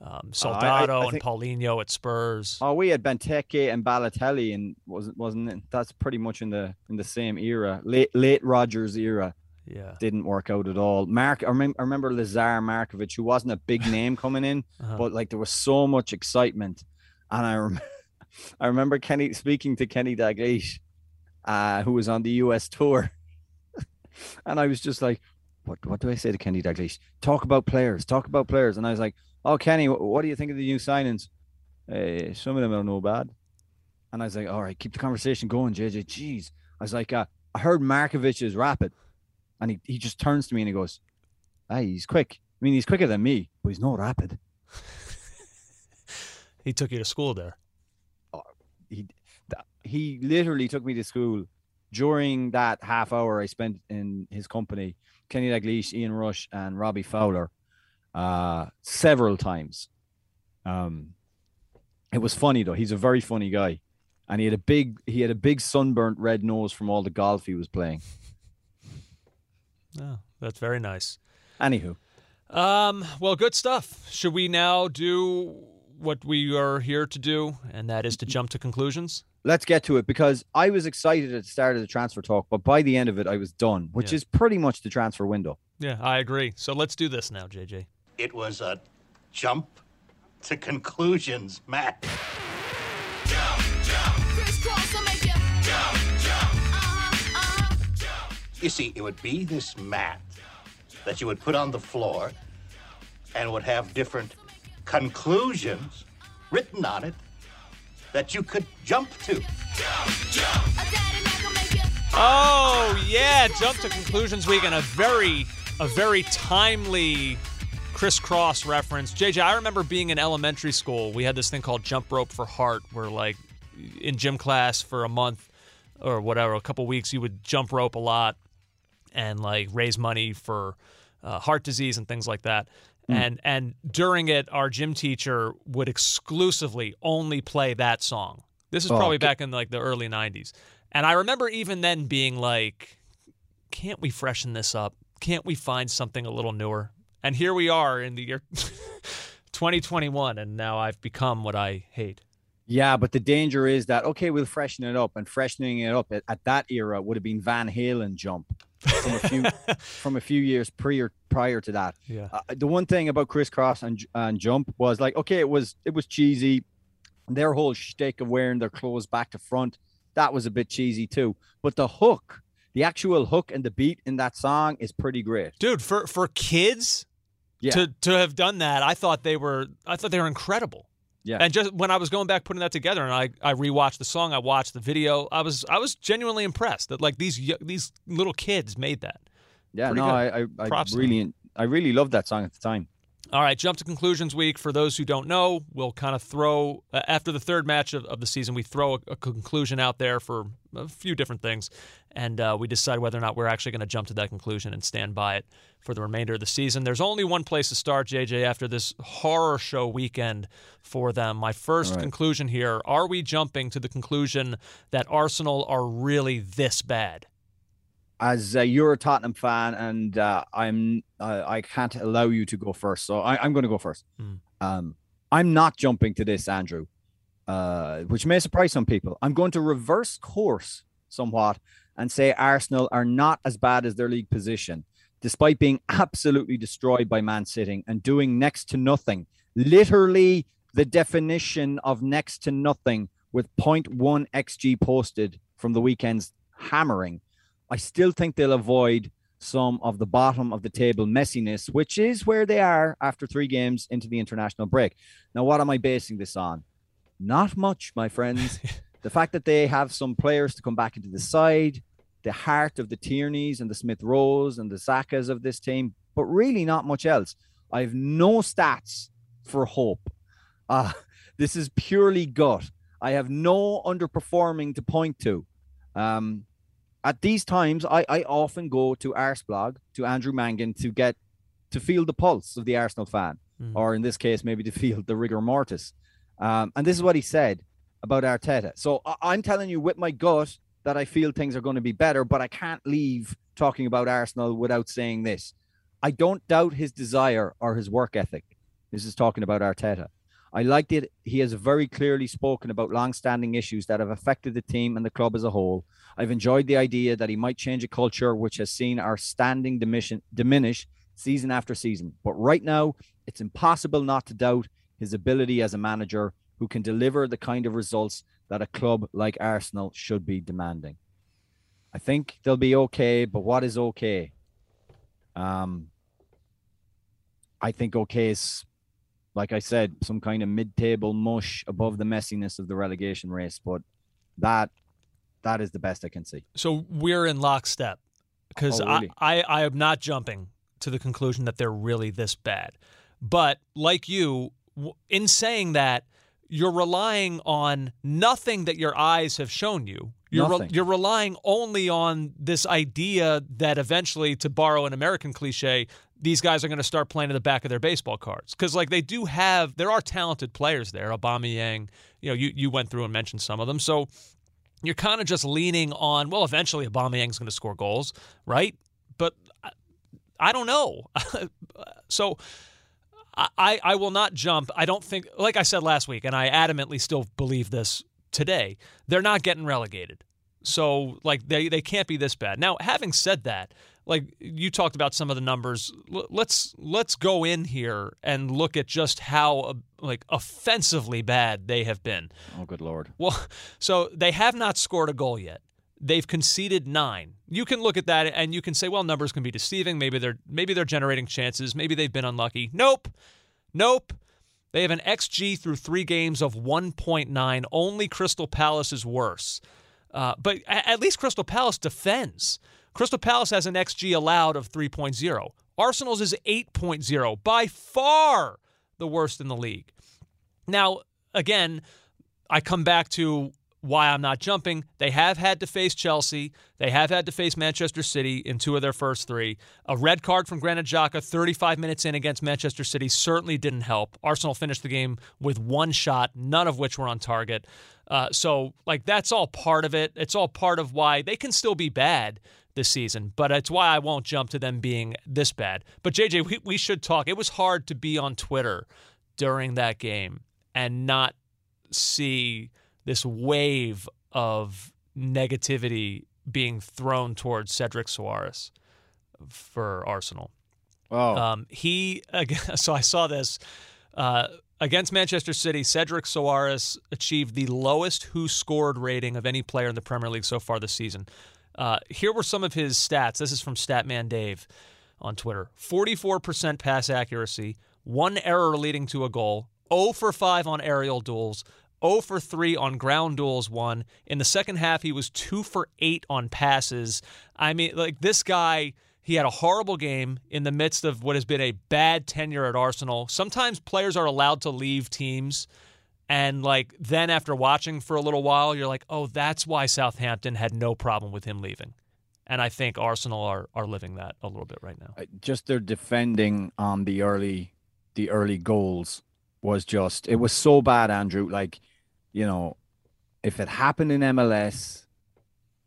um, Uh, I- I Soldado and think- Paulinho at Spurs. Oh, we had Benteke and Balotelli, and wasn't wasn't it? That's pretty much in the in the same era, late late Rodgers era. yeah, Didn't work out at all. Mark, I remember, I remember Lazar Markovic, who wasn't a big name coming in, Uh-huh. but like there was so much excitement, and I rem- I remember Kenny speaking to Kenny Dalglish, uh, who was on the U.S. tour, and I was just like, "What? What do I say to Kenny Dalglish? Talk about players. Talk about players." And I was like, "Oh, Kenny, what do you think of the new signings? Uh, some of them are no bad." And I was like, "All right, keep the conversation going, JJ." Jeez, I was like, uh, "I heard Markovic is rapid," and he he just turns to me and he goes, "Hey, he's quick. I mean, he's quicker than me, but he's not rapid." he took you to school there. he he literally took me to school during that half hour I spent in his company. Kenny Dalglish, Ian Rush, and Robbie Fowler, uh, several times. Um, it was funny though. He's a very funny guy, and he had a big he had a big sunburnt red nose from all the golf he was playing. Oh, that's very nice. Anywho, Um, well, good stuff. Should we now do what we are here to do, and that is to jump to conclusions? Let's get to it because I was excited at the start of the transfer talk, but by the end of it, I was done, which Yeah. is pretty much the transfer window. Yeah, I agree. So let's do this now, JJ. It was a jump to conclusions, Matt. You see, it would be this mat that you would put on the floor and would have different conclusions written on it that you could jump to. Oh yeah, jump to conclusions week and a very a very timely crisscross reference. JJ, I remember being in elementary school. We had this thing called jump rope for heart, where like in gym class for a month or whatever, a couple weeks, you would jump rope a lot and like raise money for uh, heart disease and things like that. And and during it, our gym teacher would exclusively only play that song. This is Oh, probably g- back in like the early '90s, and I remember even then being like, "Can't we freshen this up? Can't we find something a little newer?" And here we are in the year 2021, and now I've become what I hate. Yeah, but the danger is that okay, we'll freshen it up, and freshening it up at, at that era would have been Van Halen jump from a few from a few years prior prior to that. Yeah. Uh, the one thing about crisscross and and jump was like okay, it was it was cheesy. Their whole shtick of wearing their clothes back to front that was a bit cheesy too. But the hook, the actual hook and the beat in that song is pretty great. Dude, for for kids Yeah. to to have done that, I thought they were I thought they were incredible. Yeah. And just when I was going back putting that together and I I rewatched the song, I watched the video, I was I was genuinely impressed that like these these little kids made that. Yeah, Pretty no, good. I I, I really I really loved that song at the time. All right, jump to conclusions week. For those who don't know, we'll kind of throw, uh, after the third match of, of the season, we throw a, a conclusion out there for a few different things. And uh, we decide whether or not we're actually going to jump to that conclusion and stand by it for the remainder of the season. There's only one place to start, JJ, after this horror show weekend for them. My first right. conclusion here are we jumping to the conclusion that Arsenal are really this bad? As uh, you're a Tottenham fan, and uh, I'm uh, I can't allow you to go first, so I, I'm going to go first. Mm. Um, I'm not jumping to this, Andrew, uh, which may surprise some people. I'm going to reverse course somewhat and say Arsenal are not as bad as their league position, despite being absolutely destroyed by Man City and doing next to nothing. Literally, the definition of next to nothing with 0.1 xg posted from the weekend's hammering. I still think they'll avoid some of the bottom of the table messiness, which is where they are after three games into the international break. Now, what am I basing this on? Not much, my friends. the fact that they have some players to come back into the side, the heart of the Tierneys and the Smith Rowes and the Sakas of this team, but really not much else. I have no stats for hope. Uh, this is purely gut. I have no underperforming to point to. Um, at these times, I, I often go to Arsblog, to Andrew Mangan, to get to feel the pulse of the Arsenal fan, Mhm. or in this case, maybe to feel the rigor mortis. Um, and this is what he said about Arteta. So I, I'm telling you with my gut that I feel things are going to be better, but I can't leave talking about Arsenal without saying this. I don't doubt his desire or his work ethic. This is talking about Arteta. I liked it. He has very clearly spoken about long-standing issues that have affected the team and the club as a whole. I've enjoyed the idea that he might change a culture which has seen our standing diminish, diminish season after season. But right now, it's impossible not to doubt his ability as a manager who can deliver the kind of results that a club like Arsenal should be demanding. I think they'll be okay, but what is okay? Um, I think okay is, like I said, some kind of mid-table mush above the messiness of the relegation race. But that that is the best I can see. So we're in lockstep because Oh, really? I, I, I am not jumping to the conclusion that they're really this bad. But like you, in saying that, you're relying on nothing that your eyes have shown you. You're, re- you're relying only on this idea that eventually, to borrow an American cliche, these guys are going to start playing in the back of their baseball cards because, like, they do have there are talented players there. Aubameyang you know, you you went through and mentioned some of them. So you're kind of just leaning on, well, eventually Aubameyang's going to score goals, right? But I, I don't know. so I, I will not jump. I don't think, like I said last week, and I adamantly still believe this today, they're not getting relegated. So, like, they, they can't be this bad. Now, having said that, like you talked about some of the numbers, let's let's go in here and look at just how uh, like offensively bad they have been. Oh, good lord. Well, so they have not scored a goal yet. They've conceded nine. You can look at that and you can say, well, numbers can be deceiving. Maybe they're maybe they're generating chances. Maybe they've been unlucky. Nope, nope. They have an xG through three games of 1.9. Only Crystal Palace is worse. Uh, but at least Crystal Palace defends. Crystal Palace has an xG allowed of 3.0. Arsenal's is 8.0, by far the worst in the league. Now, again, I come back to why I'm not jumping. They have had to face Chelsea. They have had to face Manchester City in two of their first three. A red card from Granit Xhaka 35 minutes in against Manchester City certainly didn't help. Arsenal finished the game with one shot, none of which were on target. Uh, so, like, that's all part of it. It's all part of why they can still be bad this season, but it's why I won't jump to them being this bad. But, JJ, we, we should talk. It was hard to be on Twitter during that game and not see this wave of negativity being thrown towards Cedric Soares for Arsenal. Oh, Um, he so I saw this uh, against Manchester City. Cedric Soares achieved the lowest WhoScored rating of any player in the Premier League so far this season. Uh, here were some of his stats. This is from Statman Dave on Twitter: forty-four percent pass accuracy, one error leading to a goal, 0 for five on aerial duels. 0 for 3 on ground duels one. In the second half, he was 2 for 8 on passes. I mean, like this guy, he had a horrible game in the midst of what has been a bad tenure at Arsenal. Sometimes players are allowed to leave teams. And like then after watching for a little while, you're like, oh, that's why Southampton had no problem with him leaving. And I think Arsenal are are living that a little bit right now. Just their defending on the early the early goals was just it was so bad andrew like you know if it happened in mls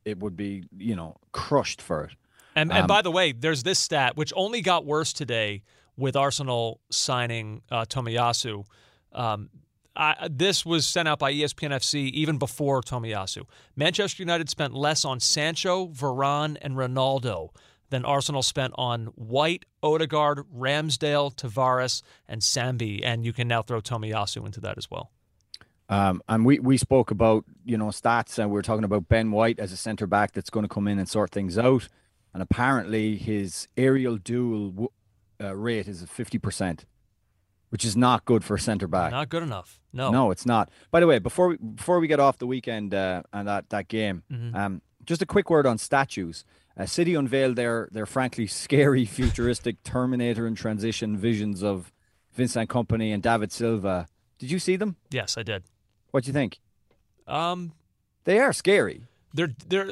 it would be you know crushed for it And, and Um, by the way, there's this stat which only got worse today with Arsenal signing uh, Tomiyasu. Um, I, this was sent out by ESPN FC even before Tomiyasu. Manchester United spent less on Sancho, Varane, and Ronaldo than Arsenal spent on White, Odegaard, Ramsdale, Tavares, and Sambi. And you can now throw Tomiyasu into that as well. Um, and we, we spoke about you know stats and we were talking about ben white as a center back that's going to come in and sort things out and apparently his aerial duel w- uh, rate is 50% which is not good for a center back Not good enough. No. No, it's not. By the way, before we before we get off the weekend uh, and that that game, Mhm. um, just a quick word on statues. Uh, City unveiled their their frankly scary, futuristic Terminator and transition visions of Vincent Kompany and David Silva. Did you see them? Yes, I did. What do you think? Um, They are scary. they're they're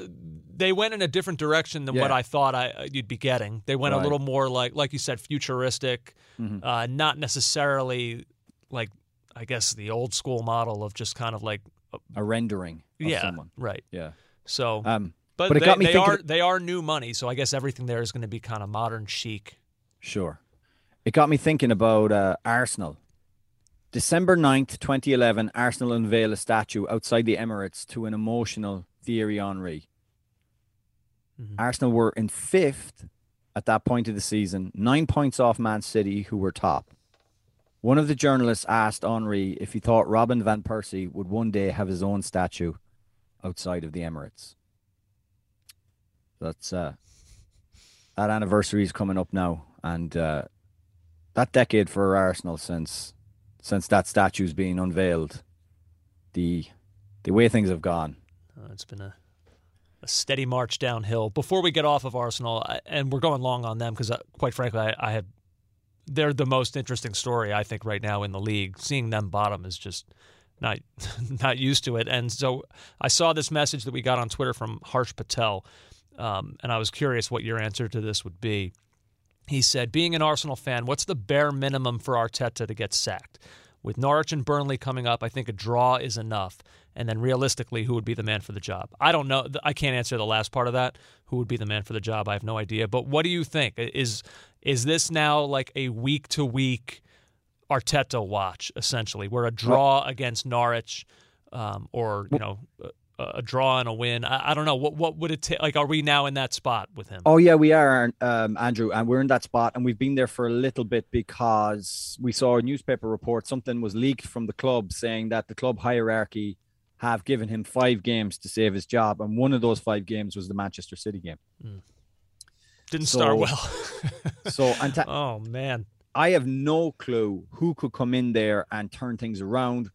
they went in a different direction than what I thought I uh, you'd be getting. They went a little more like like you said futuristic, Mhm. uh, not necessarily like I guess the old school model of just kind of like A rendering of yeah someone. right. Yeah. So Um, but, but it they, got me they are they are new money, so I guess everything there is going to be kind of modern chic. Sure. It got me thinking about uh, Arsenal. December 9th, 2011, Arsenal unveil a statue outside the Emirates to an emotional Thierry Henry. Mhm. Arsenal were in fifth at that point of the season, nine points off Man City, who were top. One of the journalists asked Henry if he thought Robin Van Persie would one day have his own statue outside of the Emirates. That's uh, that anniversary is coming up now, and uh, that decade for Arsenal since since that statue's being unveiled, the the way things have gone. Uh, it's been a, a steady march downhill. Before we get off of Arsenal, and we're going long on them because, uh, quite frankly, I, I have they're the most interesting story I think right now in the league. Seeing them bottom is just not not used to it. And so I saw this message that we got on Twitter from Harsh Patel, um, and I was curious what your answer to this would be. He said, "Being an Arsenal fan, what's the bare minimum for Arteta to get sacked?" With Norwich and Burnley coming up, I think a draw is enough. And then realistically, who would be the man for the job? I don't know. I can't answer the last part of that. Who would be the man for the job? I have no idea. But what do you think? Is is this now like a week to week Arteta watch. Essentially, we're a draw against Norwich, um, or you know, a, draw and a win. I, I don't know what what would it take. Like, are we now in that spot with him? Oh yeah, we are, um, Andrew, and we're in that spot, and we've been there for a little bit because we saw a newspaper report. Something was leaked from the club saying that the club hierarchy have given him five games to save his job, and one of those five games was the Manchester City game. Didn't so- start well. So, and ta- oh man. I have no clue who could come in there and turn things around.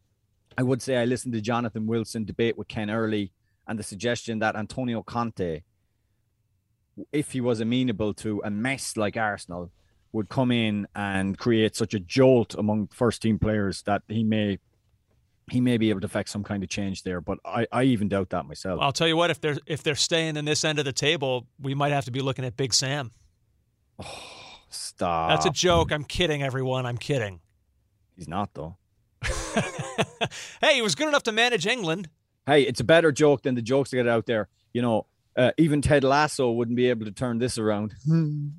I would say I listened to Jonathan Wilson debate with Ken Early and the suggestion that Antonio Conte, if he was amenable to a mess like Arsenal, would come in and create such a jolt among first team players that he may he may be able to affect some kind of change there. But I, I even doubt that myself. I'll tell you what. If they're if they're staying in this end of the table, we might have to be looking at Big Sam. Stop. That's a joke. I'm kidding, everyone. I'm kidding. He's not though. hey, he was good enough to manage England. hey, it's a better joke than the jokes that get out there. You know, uh, even Ted Lasso wouldn't be able to turn this around.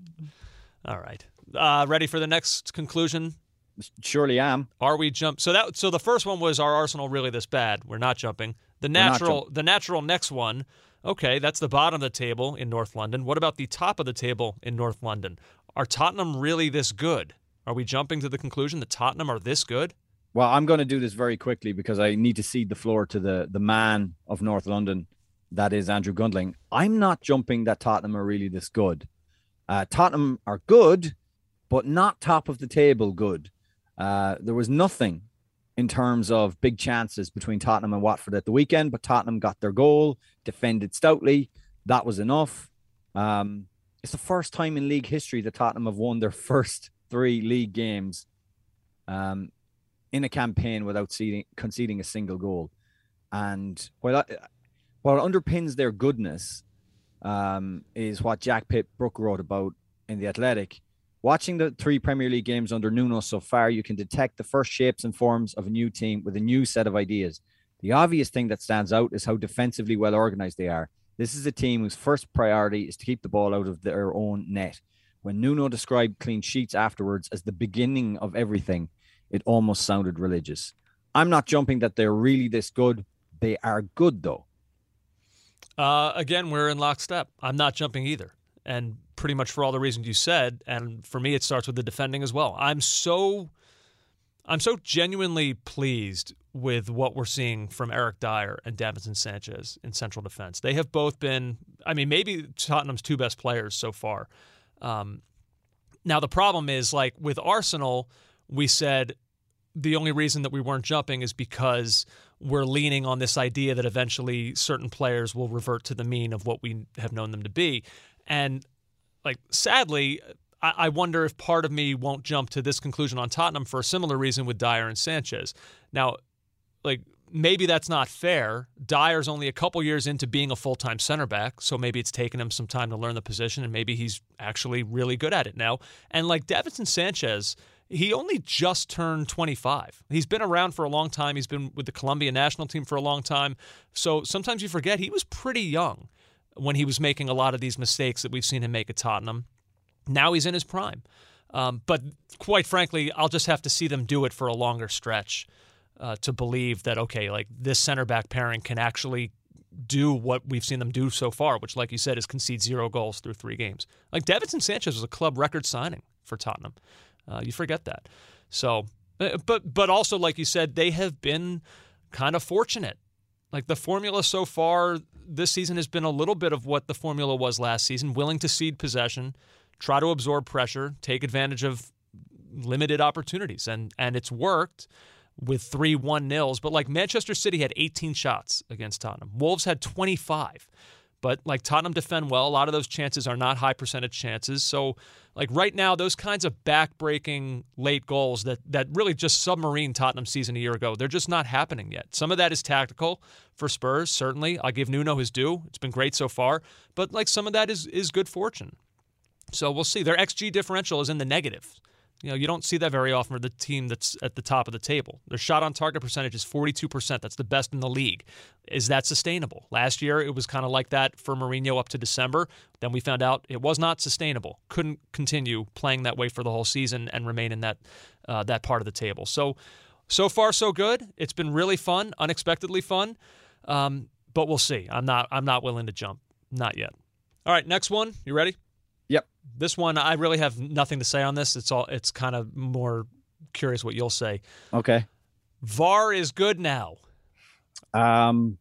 All right. Uh, ready for the next conclusion? Surely am. Are we jump? So that so the first one was are Arsenal really this bad? We're not jumping. The natural the natural next one. Okay, that's the bottom of the table in North London. What about the top of the table in North London? Are Tottenham really this good? Are we jumping to the conclusion that Tottenham are this good? Well, I'm going to do this very quickly because I need to cede the floor to the the man of North London, that is Andrew Gundling. I'm not jumping that Tottenham are really this good. Uh, Tottenham are good, but not top of the table good. Uh, there was nothing in terms of big chances between Tottenham and Watford at the weekend, but Tottenham got their goal, defended stoutly. That was enough. Um, it's the first time in league history that Tottenham have won their first three league games um, in a campaign without ceding, conceding a single goal. And while, I, what underpins their goodness um, is what Jack Pitt Brook wrote about in The Athletic. Watching the three Premier League games under Nuno so far, you can detect the first shapes and forms of a new team with a new set of ideas. The obvious thing that stands out is how defensively well organized they are. This is a team whose first priority is to keep the ball out of their own net. When Nuno described clean sheets afterwards as the beginning of everything, it almost sounded religious. I'm not jumping that they're really this good. They are good, though. Uh, again, we're in lockstep. I'm not jumping either. And pretty much for all the reasons you said. And for me, it starts with the defending as well. I'm so. I'm so genuinely pleased with what we're seeing from Eric Dier and Davinson Sanchez in central defense. They have both been, I mean, maybe Tottenham's two best players so far. Um, now, the problem is like with Arsenal, we said the only reason that we weren't jumping is because we're leaning on this idea that eventually certain players will revert to the mean of what we have known them to be. And like sadly, I, wonder if part of me won't jump to this conclusion on Tottenham for a similar reason with Dier and Sanchez. Now, like maybe that's not fair. Dier's only a couple years into being a full time center back, so maybe it's taken him some time to learn the position, and maybe he's actually really good at it now. And like Davinson Sanchez, he only just turned 25. He's been around for a long time. He's been with the Colombia national team for a long time. So sometimes you forget he was pretty young when he was making a lot of these mistakes that we've seen him make at Tottenham. Now he's in his prime. Um, but quite frankly, I'll just have to see them do it for a longer stretch uh, to believe that, okay, like this center back pairing can actually do what we've seen them do so far, which, like you said, is concede zero goals through three games. Like Davinson Sanchez was a club record signing for Tottenham. Uh, you forget that. So, uh, but but also, like you said, they have been kind of fortunate. Like the formula so far this season has been a little bit of what the formula was last season: willing to cede possession, try to absorb pressure, take advantage of limited opportunities, and and it's worked with three one nils. But like Manchester City had 18 shots against Tottenham, Wolves had 25. But like Tottenham defend well, a lot of those chances are not high percentage chances. So like right now, those kinds of back-breaking late goals that that really just submarine Tottenham season a year ago, they're just not happening yet. Some of that is tactical for Spurs, certainly. I give Nuno his due; it's been great so far. But like some of that is is good fortune. So we'll see. Their XG differential is in the negative. You know, you don't see that very often for the team that's at the top of the table. Their shot on target percentage is 42%. That's the best in the league. Is that sustainable? Last year, it was kind of like that for Mourinho up to December. Then we found out it was not sustainable. Couldn't continue playing that way for the whole season and remain in that uh, that part of the table. So, so far so good. It's been really fun, unexpectedly fun. Um, but we'll see. I'm not. I'm not willing to jump. Not yet. All right, next one. You ready? Yep. This one, I really have nothing to say on this. It's all. It's kind of more curious what you'll say. Okay. VAR is good now. Um,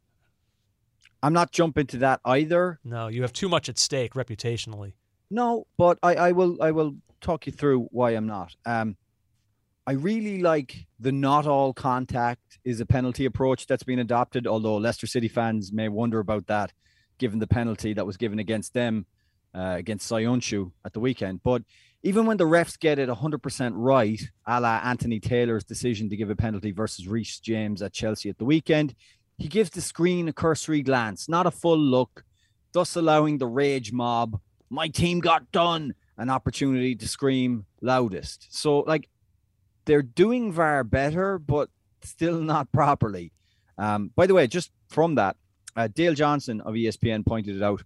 I'm not jumping to that either. No, you have too much at stake reputationally. No, but I, I will I will talk you through why I'm not. Um, I really like the not all contact is a penalty approach that's been adopted. Although Leicester City fans may wonder about that, given the penalty that was given against them uh, against Söyüncü at the weekend. But even when the refs get it 100% right, a la Anthony Taylor's decision to give a penalty versus Reece James at Chelsea at the weekend, he gives the screen a cursory glance, not a full look, thus allowing the rage mob, my team got done, an opportunity to scream loudest. So, like, they're doing VAR better, but still not properly. Um, by the way, just from that, uh, Dale Johnson of ESPN pointed it out.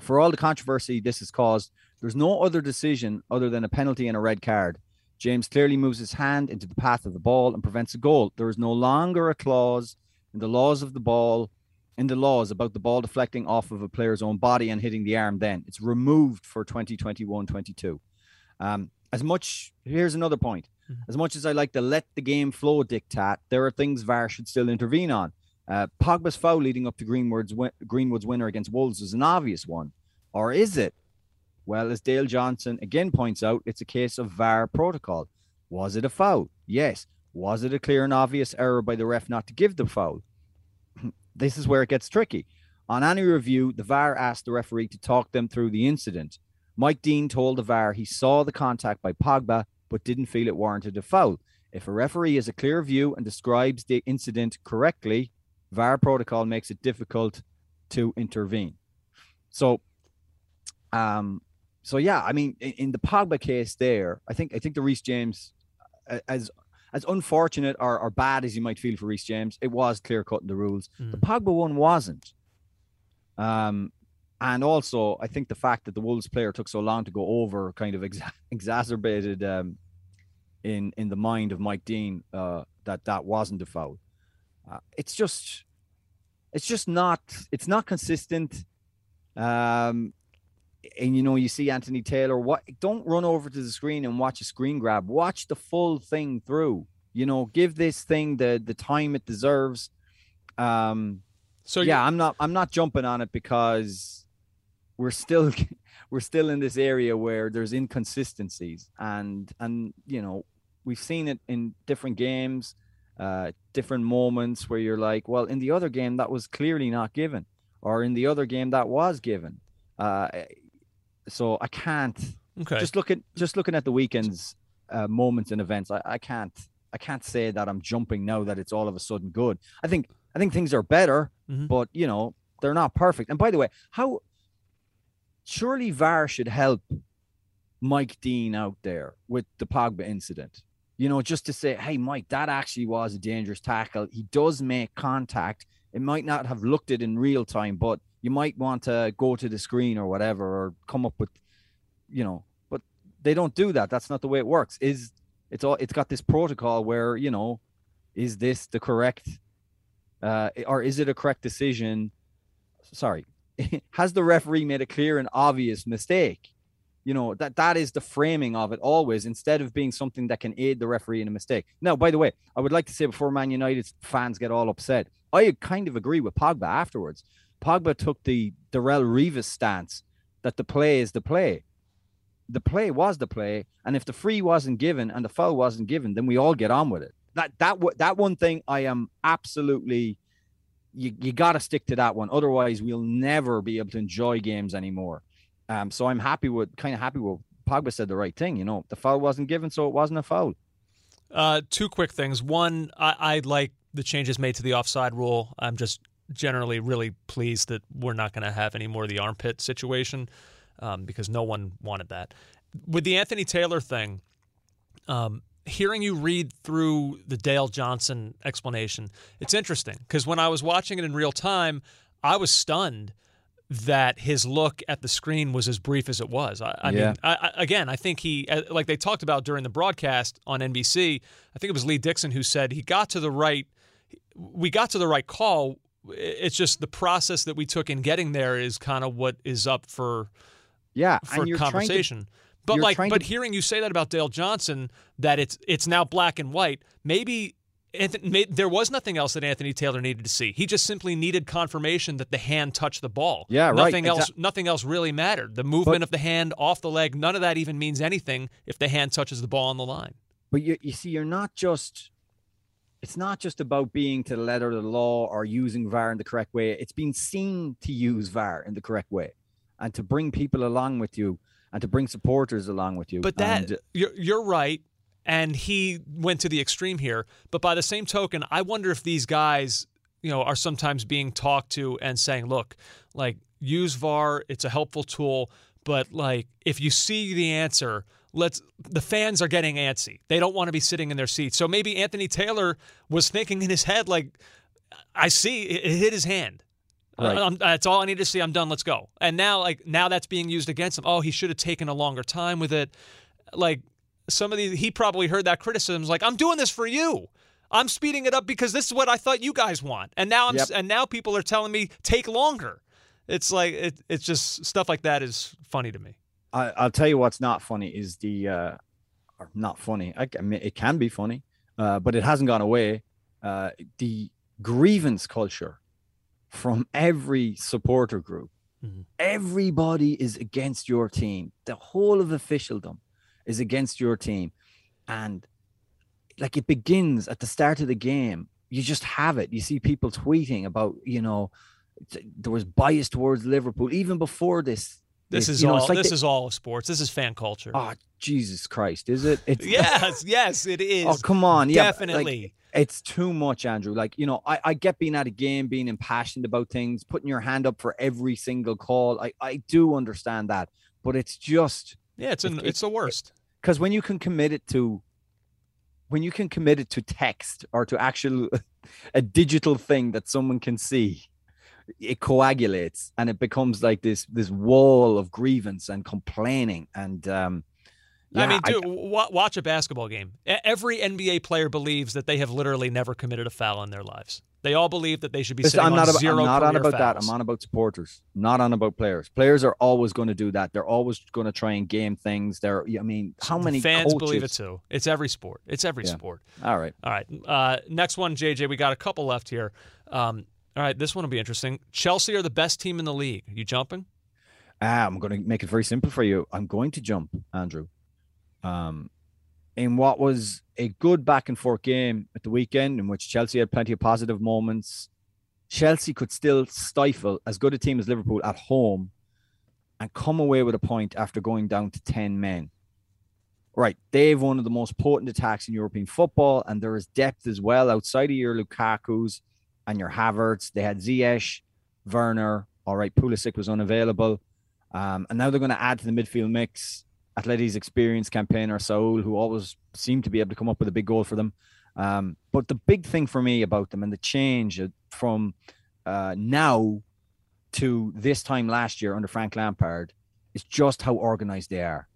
For all the controversy this has caused, there's no other decision other than a penalty and a red card. James clearly moves his hand into the path of the ball and prevents a goal. There is no longer a clause in the laws of the ball, in the laws about the ball deflecting off of a player's own body and hitting the arm then. It's removed for 2021 22. Um, as much, here's another point. As much as I like to let the game flow dictate, there are things VAR should still intervene on. Uh, Pogba's foul leading up to Greenwood's, win- Greenwood's winner against Wolves is an obvious one. Or is it? Well, as Dale Johnson again points out, it's a case of VAR protocol. Was it a foul? Yes. Was it a clear and obvious error by the ref not to give the foul? this is where it gets tricky. On any review, the VAR asked the referee to talk them through the incident. Mike Dean told the VAR he saw the contact by Pogba but didn't feel it warranted a foul. If a referee has a clear view and describes the incident correctly, VAR protocol makes it difficult to intervene. So, um, so yeah, I mean, in, in the Pogba case, there, I think I think the Reece James, as as unfortunate or, or bad as you might feel for Reece James, it was clear cut in the rules. The Pogba one wasn't. Um, and also, I think the fact that the Wolves player took so long to go over kind of exa- exacerbated um, in in the mind of Mike Dean uh, that that wasn't a foul. Uh, it's just, it's just not. It's not consistent. Um, and you know, you see Anthony Taylor. What? Don't run over to the screen and watch a screen grab. Watch the full thing through. You know, give this thing the the time it deserves. Um, So yeah, I'm not I'm not jumping on it because we're still we're still in this area where there's inconsistencies and and you know we've seen it in different games, uh, different moments where you're like, well, in the other game that was clearly not given, or in the other game that was given. Uh, so I can't okay. just looking, just looking at the weekend's uh, moments and events. I, I can't I can't say that I'm jumping now that it's all of a sudden good. I think I think things are better, Mhm. but you know they're not perfect. And by the way, how surely VAR should help Mike Dean out there with the Pogba incident. You know, just to say, hey, Mike, that actually was a dangerous tackle. He does make contact. It might not have looked it in real time, but you might want to go to the screen or whatever, or come up with, you know. But they don't do that. That's not the way it works. Is it's all? It's got this protocol where you know, is this the correct, uh, or is it a correct decision? Sorry, has the referee made a clear and obvious mistake? You know that that is the framing of it always, instead of being something that can aid the referee in a mistake. Now, by the way, I would like to say before Man United fans get all upset, I kind of agree with Pogba afterwards. Pogba took the Darrell Rivas stance that the play is the play. The play was the play, and if the free wasn't given and the foul wasn't given, then we all get on with it. That that that one thing I am absolutely you, you got to stick to that one. Otherwise, we'll never be able to enjoy games anymore. Um, so I'm happy with kind of happy with Pogba said the right thing. You know, the foul wasn't given, so it wasn't a foul. Uh, two quick things. One, I, I like the changes made to the offside rule. I'm just generally really pleased that we're not going to have any more of the armpit situation um, because no one wanted that. With the Anthony Taylor thing, um, hearing you read through the Dale Johnson explanation, it's interesting because when I was watching it in real time, I was stunned that his look at the screen was as brief as it was. I, I Yeah. mean, I, I, again, I think he, uh, like they talked about during the broadcast on NBC, I think it was Lee Dixon who said he got to the right, we got to the right call. It's just the process that we took in getting there is kind of what is up for Yeah, for and to- conversation. but like, but to- hearing you say that about Dale Johnson, that it's it's now black and white. Maybe Anthony, there was nothing else that Anthony Taylor needed to see. He just simply needed confirmation that the hand touched the ball. Yeah, right, Nothing else. exact- Nothing else really mattered. The movement of the hand off the leg. None of that even means anything if the hand touches the ball on the line. But you, you see, you're not just. It's not just about being to the letter of the law or using VAR in the correct way. It's being seen to use VAR in the correct way, and to bring people along with you, and to bring supporters along with you. But that And, you're you're right, and he went to the extreme here. But by the same token, I wonder if these guys, you know, are sometimes being talked to and saying, "Look, like use VAR. It's a helpful tool, but like if you see the answer." Let's. The fans are getting antsy. They don't want to be sitting in their seats. So maybe Anthony Taylor was thinking in his head, like, "I see it, it hit his hand. Right. Uh, I'm- that's all I need to see. I'm done. Let's go." And now, like, now that's being used against him. Oh, he should have taken a longer time with it like some of these he probably heard that criticism like i'm doing this for you i'm speeding it up because this is what i thought you guys want and now i'm Yep. and now people are telling me take longer it's like it, it's just stuff like that is funny to me I, I'll tell you what's not funny is the, uh, or not funny. I, I mean, it can be funny, uh, but it hasn't gone away. Uh, the grievance culture from every supporter group. Mhm. Everybody is against your team. The whole of officialdom is against your team, and like it begins at the start of the game. You just have it. You see people tweeting about, you know, there was bias towards Liverpool even before this. this is you know, all like this the- is all of sports this is fan culture Oh Jesus Christ! Is it? It's yes yes it is Oh come on! Yeah, but, like, definitely it's too much, Andrew. Like you know, I, I get being at a game, being impassioned about things, putting your hand up for every single call. I I do understand that, but it's just yeah it's an, it- it's the worst because when you can commit it to, when you can commit it to text or to actual a digital thing that someone can see, it coagulates and it becomes like this this wall of grievance and complaining and um. I mean, yeah, dude, wa- watch a basketball game. Every NBA player believes that they have literally never committed a foul in their lives. They all believe that they should be Listen, I'm not, on about, zero I'm not on about that. I'm on about supporters. Not on about players. Players are always going to do that. They're always going to try and game things. They're. I mean, how many fans coaches? believe it too? It's every sport. It's every Yeah. sport. All right. All right. Uh, next one, JJ. We got a couple left here. Um, all right, this one will be interesting. Chelsea are the best team in the league. You jumping? Ah, I'm going to make it very simple for you. I'm going to jump, Andrew. Um, in what was a good back and forth game at the weekend, in which Chelsea had plenty of positive moments, Chelsea could still stifle as good a team as Liverpool at home and come away with a point after going down to 10 men. Right. They have one of the most potent attacks in European football, and there is depth as well outside of your Lukaku's and your Havertz. They had Ziyech, Werner. All right, Pulisic was unavailable. Um, and now they're going to add to the midfield mix Atleti's experienced campaigner Saul, who always seemed to be able to come up with a big goal for them. Um, but the big thing for me about them and the change from uh, now to this time last year under Frank Lampard is just how organized they are.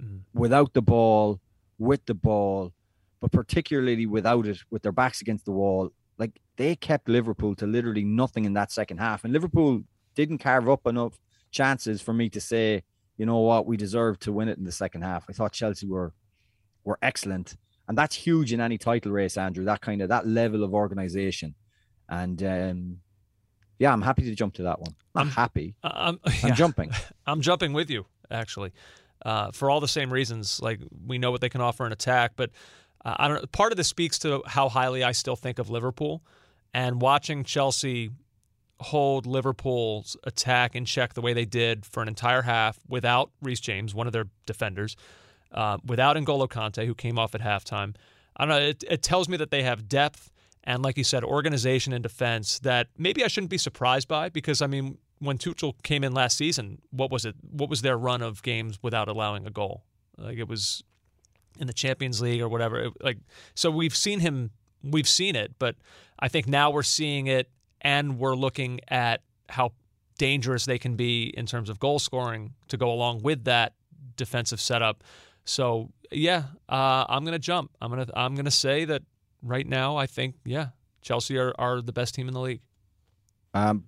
Mhm. Without the ball, with the ball, but particularly without it, with their backs against the wall, like they kept Liverpool to literally nothing in that second half. And Liverpool didn't carve up enough chances for me to say, you know what, we deserve to win it in the second half. I thought Chelsea were were excellent. And that's huge in any title race, Andrew. That kind of that level of organization. And um yeah, I'm happy to jump to that one. Not I'm- happy. I'm, I'm jumping. I'm jumping with you, actually, uh, for all the same reasons. Like we know what they can offer in attack, but uh, I don't. Part of this speaks to how highly I still think of Liverpool, and watching Chelsea hold Liverpool's attack in check the way they did for an entire half without Reece James, one of their defenders, uh, without N'Golo Kante, who came off at halftime. I don't know. It, it tells me that they have depth and, like you said, organization and defense that maybe I shouldn't be surprised by because I mean, when Tuchel came in last season, what was it? What was their run of games without allowing a goal? Like it was in the Champions League or whatever. It- like so, we've seen him. We've seen it, but I think now we're seeing it, and we're looking at how dangerous they can be in terms of goal scoring to go along with that defensive setup. So yeah, uh, I'm gonna jump. I'm gonna I'm gonna say that right now. I think yeah, Chelsea are, are the best team in the league. Um,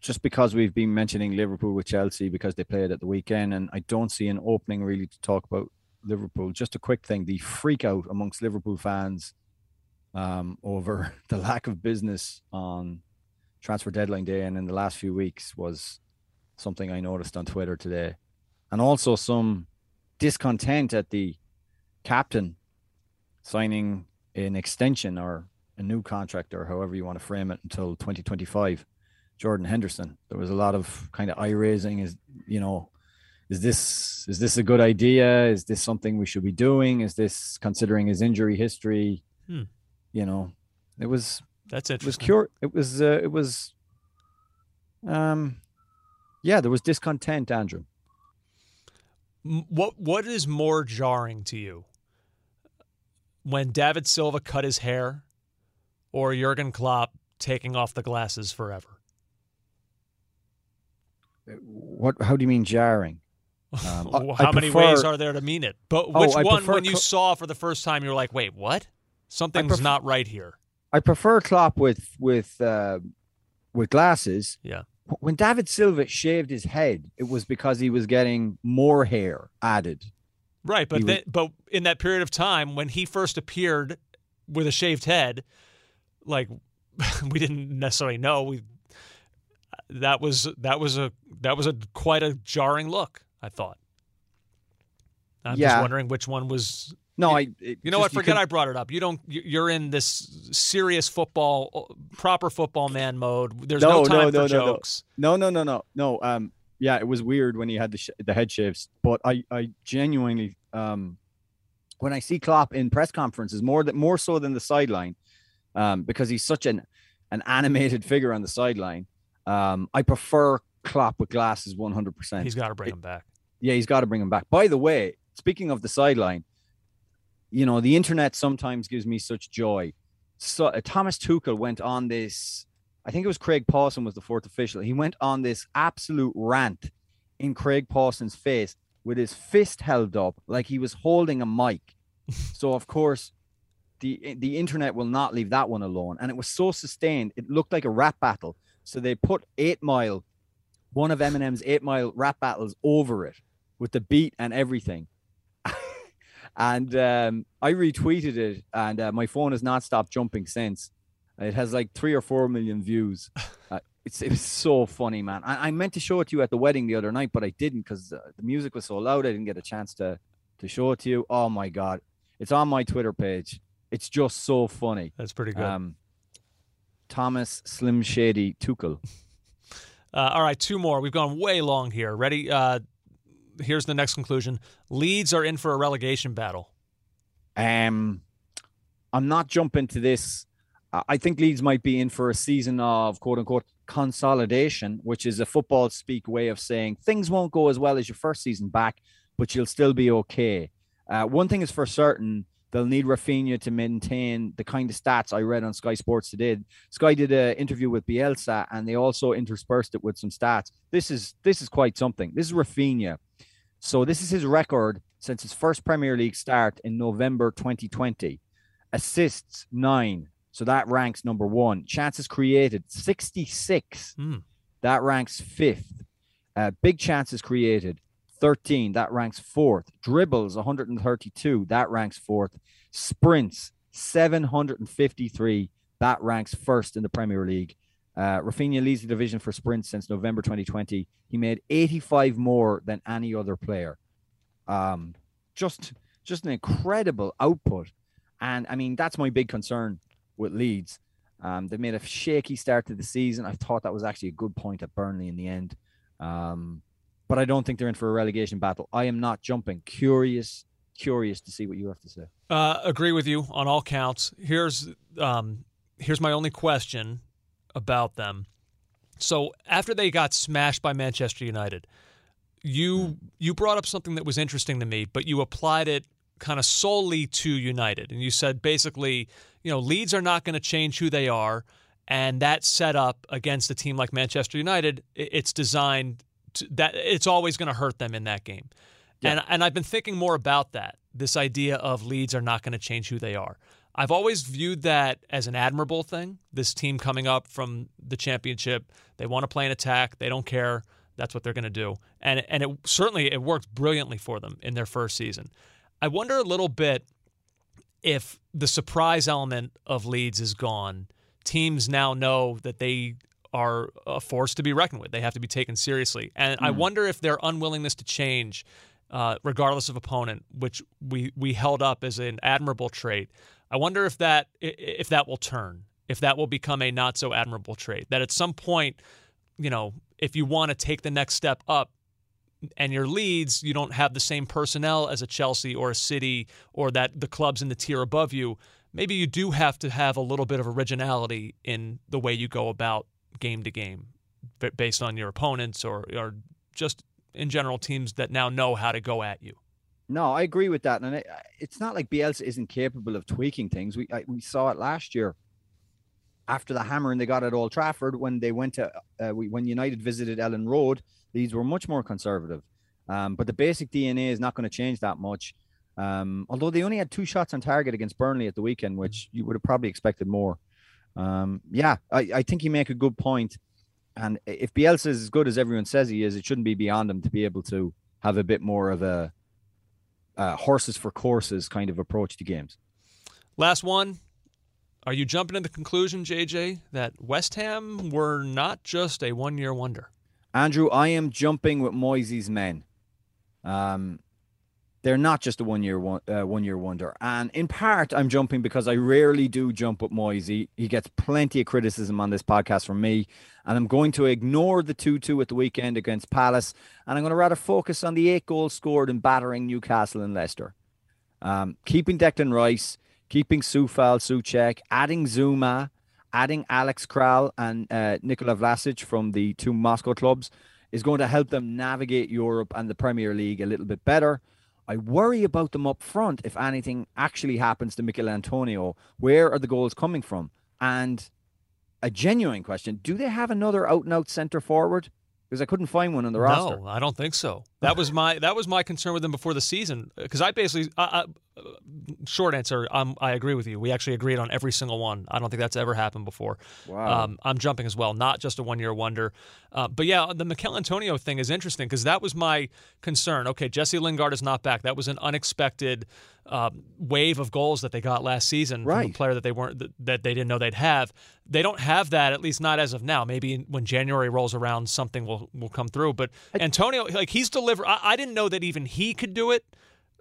just because we've been mentioning Liverpool with Chelsea because they played at the weekend, and I don't see an opening really to talk about Liverpool. Just a quick thing: the freak out amongst Liverpool fans um, over the lack of business on transfer deadline day. And in the last few weeks was something I noticed on Twitter today, and also some discontent at the captain signing an extension or a new contract or however you want to frame it until 2025 jordan henderson there was a lot of kind of eye raising. Is you know is this is this a good idea? Is this something we should be doing? Is this considering his injury history? Hmm. You know it was That's it was cure it was uh, it was um yeah there was discontent andrew What what is more jarring to you? When David Silva cut his hair or Jurgen Klopp taking off the glasses forever? what how do you mean jarring Um, Well, I How many ways are there to mean it? But Oh, which I one prefer when you saw for the first time you're like, "Wait, what? Something's pref- not right here." I prefer Klopp with with uh, with glasses. Yeah. When David Silva shaved his head, it was because he was getting more hair added. Right, but was- but in that period of time when he first appeared with a shaved head, like we didn't necessarily know we that was that was a that was a quite a jarring look. I thought. I'm just wondering which one was. No, I. it You know what? Forget I brought it up. You don't. you- You're in this serious football, proper football man mode. There's no, No, time no, for no, jokes. No, no, no, no, no. Um, yeah, it was weird when he had the sh- the head shaves, but I, I genuinely, um, when I see Klopp in press conferences, more than more so than the sideline, um, because he's such an an animated figure on the sideline. Um, I prefer Klopp with glasses 100. percent He's got to bring him back. Yeah, he's got to bring him back. By the way, speaking of the sideline, you know, the internet sometimes gives me such joy. So uh, Thomas Tuchel went on this. I think it was Craig Pawson was the fourth official. He went on this absolute rant in Craig Pawson's face with his fist held up like he was holding a mic. so of course, the the internet will not leave that one alone, and it was so sustained. It looked like a rap battle. So they put Eight Mile, one of Eminem's Eight Mile rap battles, over it with the beat and everything. And um, I retweeted it, and uh, my phone has not stopped jumping since. It has like three or four million views. Uh, it's it was so funny, man. I, I meant to show it to you at the wedding the other night, but I didn't because uh, the music was so loud. I didn't get a chance to to show it to you. Oh my god, it's on my Twitter page. It's just so funny. That's pretty good. Um, Thomas Slim Shady Tuchel. Uh, all right, two more. We've gone way long here. Ready? Uh, here's the next conclusion. Leeds are in for a relegation battle. Um, I'm not jumping to this. I think Leeds might be in for a season of quote unquote consolidation, which is a football speak way of saying things won't go as well as your first season back, but you'll still be okay. Uh, one thing is for certain, they'll need Rafinha to maintain the kind of stats I read on Sky Sports today. Sky did an interview with Bielsa, and they also interspersed it with some stats. This is this is quite something. This is Rafinha. So this is his record since his first Premier League start in November 2020. Assists nine, so that ranks number one. Chances created 66, Hmm. that ranks fifth. Uh, big chances created 13, that ranks fourth. Dribbles 132, that ranks fourth. Sprints 753, that ranks first in the Premier League. Uh, Rafinha leads the division for sprints since November 2020. He made 85 more than any other player. Um, just, just an incredible output. And I mean, that's my big concern with Leeds. Um, they made a shaky start to the season. I thought that was actually a good point at Burnley in the end. Um, but I don't think they're in for a relegation battle. I am not jumping. Curious, curious to see what you have to say. Uh, agree with you on all counts. Here's um, here's my only question about them. So after they got smashed by Manchester United, you you brought up something that was interesting to me, but you applied it kind of solely to United, and you said basically, you know, Leeds are not going to change who they are, and that setup against a team like Manchester United, it's designed to, that it's always going to hurt them in that game. And and I've been thinking more about that. This idea of Leeds are not going to change who they are. I've always viewed that as an admirable thing. This team coming up from the championship, they want to play an attack. They don't care. That's what they're going to do. And and it certainly it worked brilliantly for them in their first season. I wonder a little bit if the surprise element of Leeds is gone. Teams now know that they are a force to be reckoned with. They have to be taken seriously. And I wonder if their unwillingness to change, uh, regardless of opponent, which we, we held up as an admirable trait, I wonder if that if that will turn, if that will become a not so admirable trait. That at some point, you know, if you want to take the next step up, and your Leeds, you don't have the same personnel as a Chelsea or a City or that the clubs in the tier above you. Maybe you do have to have a little bit of originality in the way you go about game to game, based on your opponents or or just in general teams that now know how to go at you. No, I agree with that, and it, it's not like Bielsa isn't capable of tweaking things. We I, we saw it last year after the hammering they got at Old Trafford when they went to uh, we, when United visited Elland Road. These were much more conservative, um, but the basic DNA is not going to change that much. Um, although they only had two shots on target against Burnley at the weekend, which you would have probably expected more. Um, yeah, I, I think you make a good point. And if Bielsa is as good as everyone says he is, it shouldn't be beyond him to be able to have a bit more of a uh, horses for courses kind of approach to games. Last one. Are you jumping to the conclusion, JJ, that West Ham were not just a one year wonder? Andrew, I am jumping with Moyesy's men. Um, they're not just a one year one uh, one year wonder, and in part, I'm jumping because I rarely do jump with Moyesy. He gets plenty of criticism on this podcast from me, and I'm going to ignore the two two at the weekend against Palace, and I'm going to rather focus on the eight goals scored in battering Newcastle and Leicester. Um, keeping Declan Rice, keeping Sufal Soucek, adding Zouma, adding Alex Kral and uh, Nikola Vlasic from the two Moscow clubs is going to help them navigate Europe and the Premier League a little bit better. I worry about them up front if anything actually happens to Michail Antonio. Where are the goals coming from? And a genuine question: Do they have another out and out centre forward? Because I couldn't find one on the roster. No, I don't think so. That was my that was my concern with them before the season because I basically, I, I, short answer, um, I agree with you. We actually agreed on every single one. I don't think that's ever happened before. Wow. Um, I'm jumping as well, not just a one year wonder. Uh, but yeah, the Michail Antonio thing is interesting because that was my concern. Okay, Jesse Lingard is not back. That was an unexpected uh, wave of goals that they got last season from a player that they weren't that- they didn't know they'd have. They don't have that at least not as of now. Maybe when January rolls around, something will will come through. But Antonio, like he's delivered. I, I didn't know that even he could do it.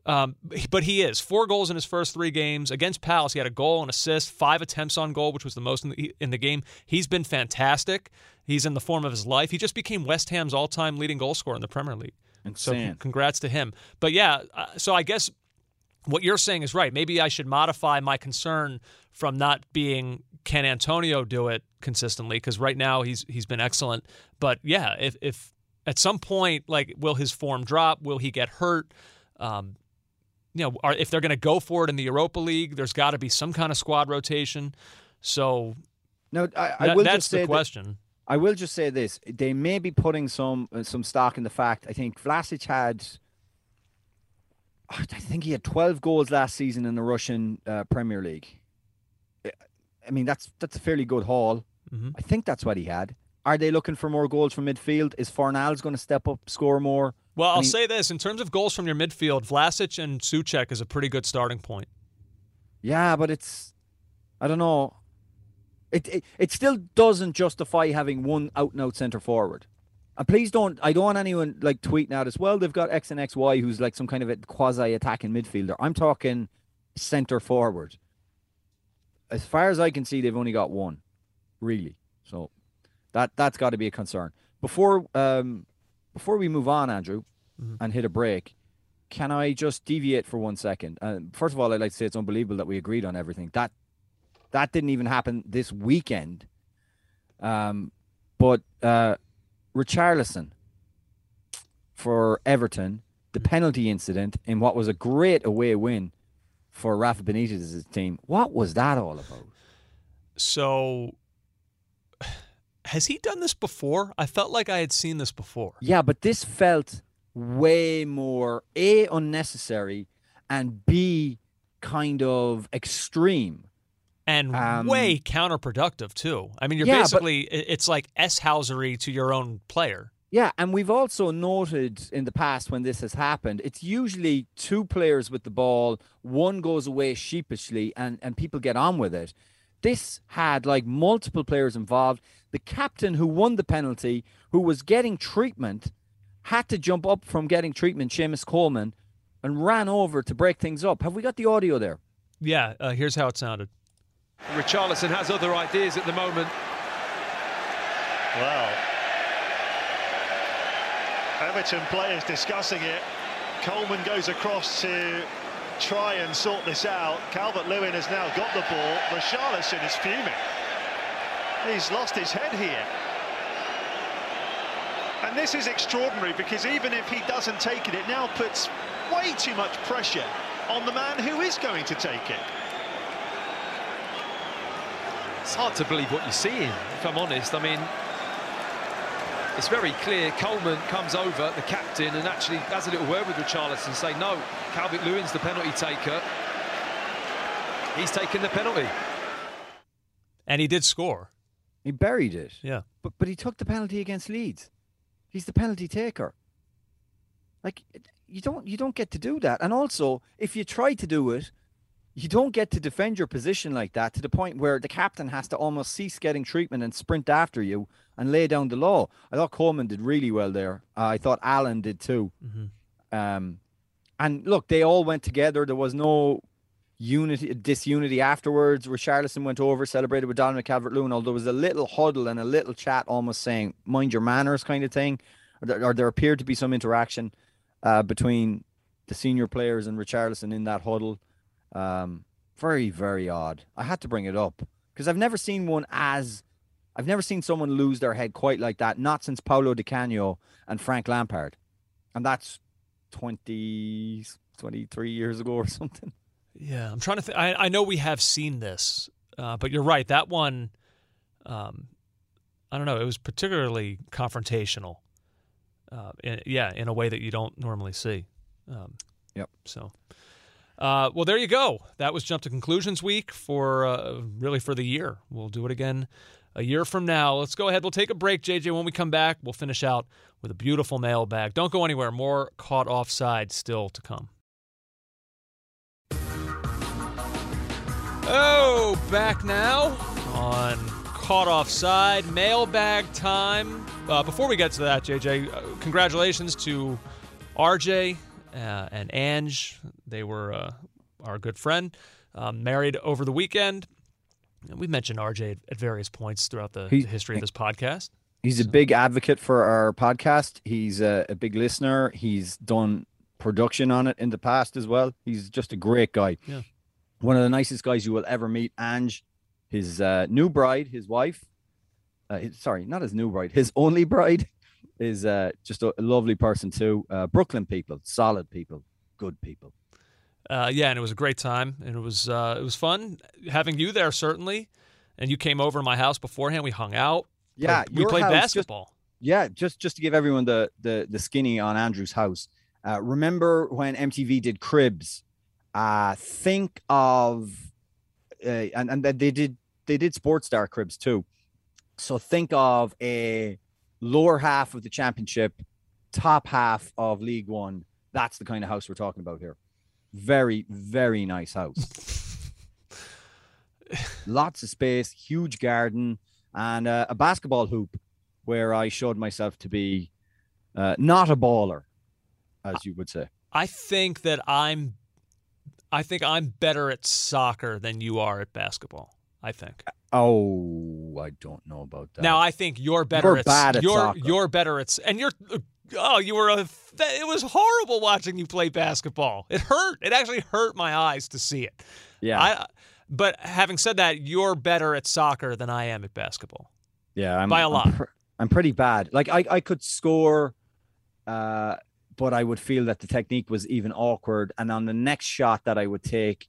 Um, but he is four goals in his first three games against Palace. He had a goal, an assist, five attempts on goal, which was the most in the, in the game. He's been fantastic. He's in the form of his life. He just became West Ham's all-time leading goal scorer in the Premier League. So Insane. con- congrats to him. But yeah, uh, so I guess what you're saying is right. Maybe I should modify my concern from not being can Antonio do it consistently because right now he's he's been excellent. But yeah, if if at some point like will his form drop? Will he get hurt? Um, you know, are, if they're going to go for it in the Europa League, there's got to be some kind of squad rotation. So No, I, I that- will that's just say the that- question. I will just say this: they may be putting some uh, some stock in the fact. I think Vlasic had, I think he had twelve goals last season in the Russian uh, Premier League. I- mean, that's that's a fairly good haul. Mhm. I think that's what he had. Are they looking for more goals from midfield? Is Fornals going to step up, score more? Well, I'll mean- say this: in terms of goals from your midfield, Vlasic and Soucek is a pretty good starting point. Yeah, but it's, I don't know. It it, it still doesn't justify having one out and out centre forward. And please don't. I don't want anyone like tweeting out as well. They've got X and X Y, who's like some kind of a quasi attacking midfielder. I'm talking centre forward. As far as I can see, they've only got one, really. So that that's got to be a concern. Before um before we move on, Andrew, and hit a break, can I just deviate for one second? Uh, first of all, I'd like to say it's unbelievable that we agreed on everything. That that didn't even happen this weekend. Um, but uh, Richarlison for Everton, the penalty incident in what was a great away win for Rafa Benitez's team. What was that all about? So Has he done this before? I felt like I had seen this before. Yeah, but this felt way more A, unnecessary, and B, kind of extreme. And Um, way counterproductive too. I mean, you're Yeah, basically i- it's like S housery to your own player. Yeah, and we've also noted in the past when this has happened, it's usually two players with the ball, one goes away sheepishly, and, and people get on with it. This had like multiple players involved. The captain who won the penalty, who was getting treatment, had to jump up from getting treatment, Seamus Coleman, and ran over to break things up. Have we got the audio there? Yeah, uh, here's how it sounded. Richarlison has other ideas at the moment. Well, Everton players discussing it. Coleman goes across to try and sort this out. Calvert Lewin has now got the ball. Richarlison is fuming. He's lost his head here. And this is extraordinary because even if he doesn't take it, it now puts way too much pressure on the man who is going to take it. It's hard to believe what you're seeing, if I'm honest. I mean, it's very clear. Coleman comes over, the captain, and actually has a little word with Richarlison, say, no, Calvert Lewin's the penalty taker. He's taking the penalty. And he did score. He buried it. Yeah. But but he took the penalty against Leeds. He's the penalty taker. Like you don't you don't get to do that. And also, if you try to do it, you don't get to defend your position like that to the point where the captain has to almost cease getting treatment and sprint after you and lay down the law. I thought Coleman did really well there. Uh, I thought Allen did too. Um, and look, they all went together. There was no unity, disunity afterwards. Richarlison went over, celebrated with Dominic Calvert-Lewin. Although there was a little huddle and a little chat, almost saying "mind your manners" kind of thing, or there, or there appeared to be some interaction uh, between the senior players and Richarlison in that huddle. Um, very, very odd. I had to bring it up because I've never seen one as I've never seen someone lose their head quite like that. Not since Paolo Di Canio and Frank Lampard, and that's 20, 23 years ago or something. Yeah, I'm trying to. Th- I I know we have seen this, uh, but you're right. That one, um, I don't know. It was particularly confrontational. Uh, in, yeah, in a way that you don't normally see. Um, Yep. So, uh, well, there you go. That was jump to conclusions week for uh, really for the year. We'll do it again a year from now. Let's go ahead. We'll take a break, JJ. When we come back, we'll finish out with a beautiful mailbag. Don't go anywhere. More caught offside still to come. Oh, back now on Caught Offside, mailbag time. Uh, before we get to that, JJ, uh, congratulations to RJ uh, and Ange. They were uh, our good friend, um, married over the weekend. We've mentioned RJ at, at various points throughout the, He- the history of this podcast. He's a big advocate for our podcast. He's a, a big listener. He's done production on it in the past as well. He's just a great guy. Yeah. One of the nicest guys you will ever meet. Ange, his uh, new bride, his wife, uh, his, sorry, not his new bride, his only bride, is uh, just a, a lovely person too. Uh, Brooklyn people, solid people, good people. Uh, yeah, and it was a great time, and it was uh, it was fun having you there certainly. And you came over to my house beforehand. We hung out. Yeah, Played- we played house just- basketball. Yeah, just just to give everyone the the the skinny on Andrew's house. Uh, remember when MTV did Cribs? Uh, think of uh, and and they did they did Sports Star Cribs too. So think of a lower half of the championship, top half of League One. That's the kind of house we're talking about here. Very very nice house. Lots of space, huge garden, and uh, a basketball hoop where I showed myself to be uh, not a baller, as you would say. I think that I'm I think I'm better at soccer than you are at basketball. I think. Oh, I don't know about that. Now I think you're better You're at bad at you're soccer. you're better at and you're oh you were a it was horrible watching you play basketball. It hurt. It actually hurt my eyes to see it. yeah, I but having said that, you're better at soccer than I am at basketball. yeah, I'm, by a I'm lot. pr- I'm pretty bad. Like I, I could score, uh, but I would feel that the technique was even awkward. And on the next shot that I would take,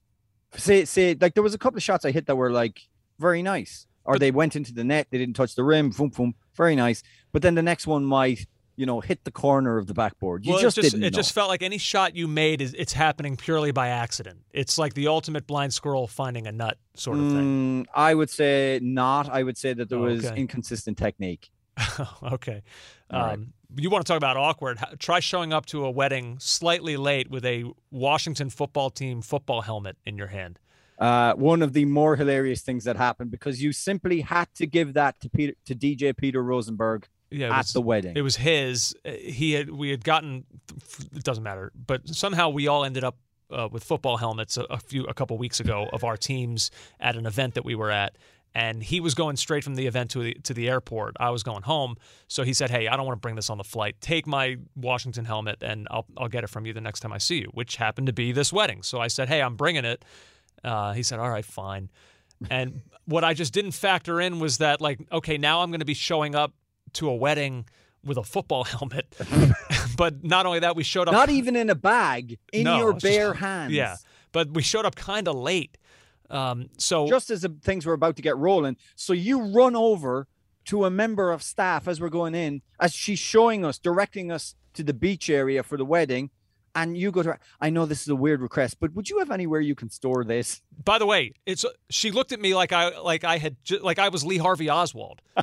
say, say, like there was a couple of shots I hit that were like very nice, or they went into the net, they didn't touch the rim, boom, boom, very nice. But then the next one might, you know, hit the corner of the backboard. You well, just, it just didn't it know. just felt like any shot you made is it's happening purely by accident. It's like the ultimate blind squirrel finding a nut sort of thing. Mm, I would say not. I would say that there Oh, was inconsistent technique. okay. Right. Um, you want to talk about awkward? Try showing up to a wedding slightly late with a Washington football team football helmet in your hand. Uh, one of the more hilarious things that happened because you simply had to give that to Peter to DJ Peter Rosenberg Yeah, it at was- the wedding. It was his. Uh, He had. We had gotten. It doesn't matter. But somehow we all ended up uh, with football helmets a, a few, a couple weeks ago of our teams at an event that we were at. And he was going straight from the event to the to the airport. I was going home, so he said, "Hey, I don't want to bring this on the flight. Take my Washington helmet, and I'll I'll get it from you the next time I see you." Which happened to be this wedding. So I said, "Hey, I'm bringing it." Uh, he said, "All right, fine." And what I just didn't factor in was that, like, okay, now I'm going to be showing up to a wedding with a football helmet. but not only that, we showed up. Not even in a bag, in No, your it's just- bare hands. Yeah, but we showed up kind of late. Um, so Just as the things were about to get rolling. So you run over to a member of staff as we're going in, as she's showing us, directing us to the beach area for the wedding. And you go to her. I know this is a weird request, but would you have anywhere you can store this? by the way, it's she looked at me like I like I had like I was Lee Harvey Oswald.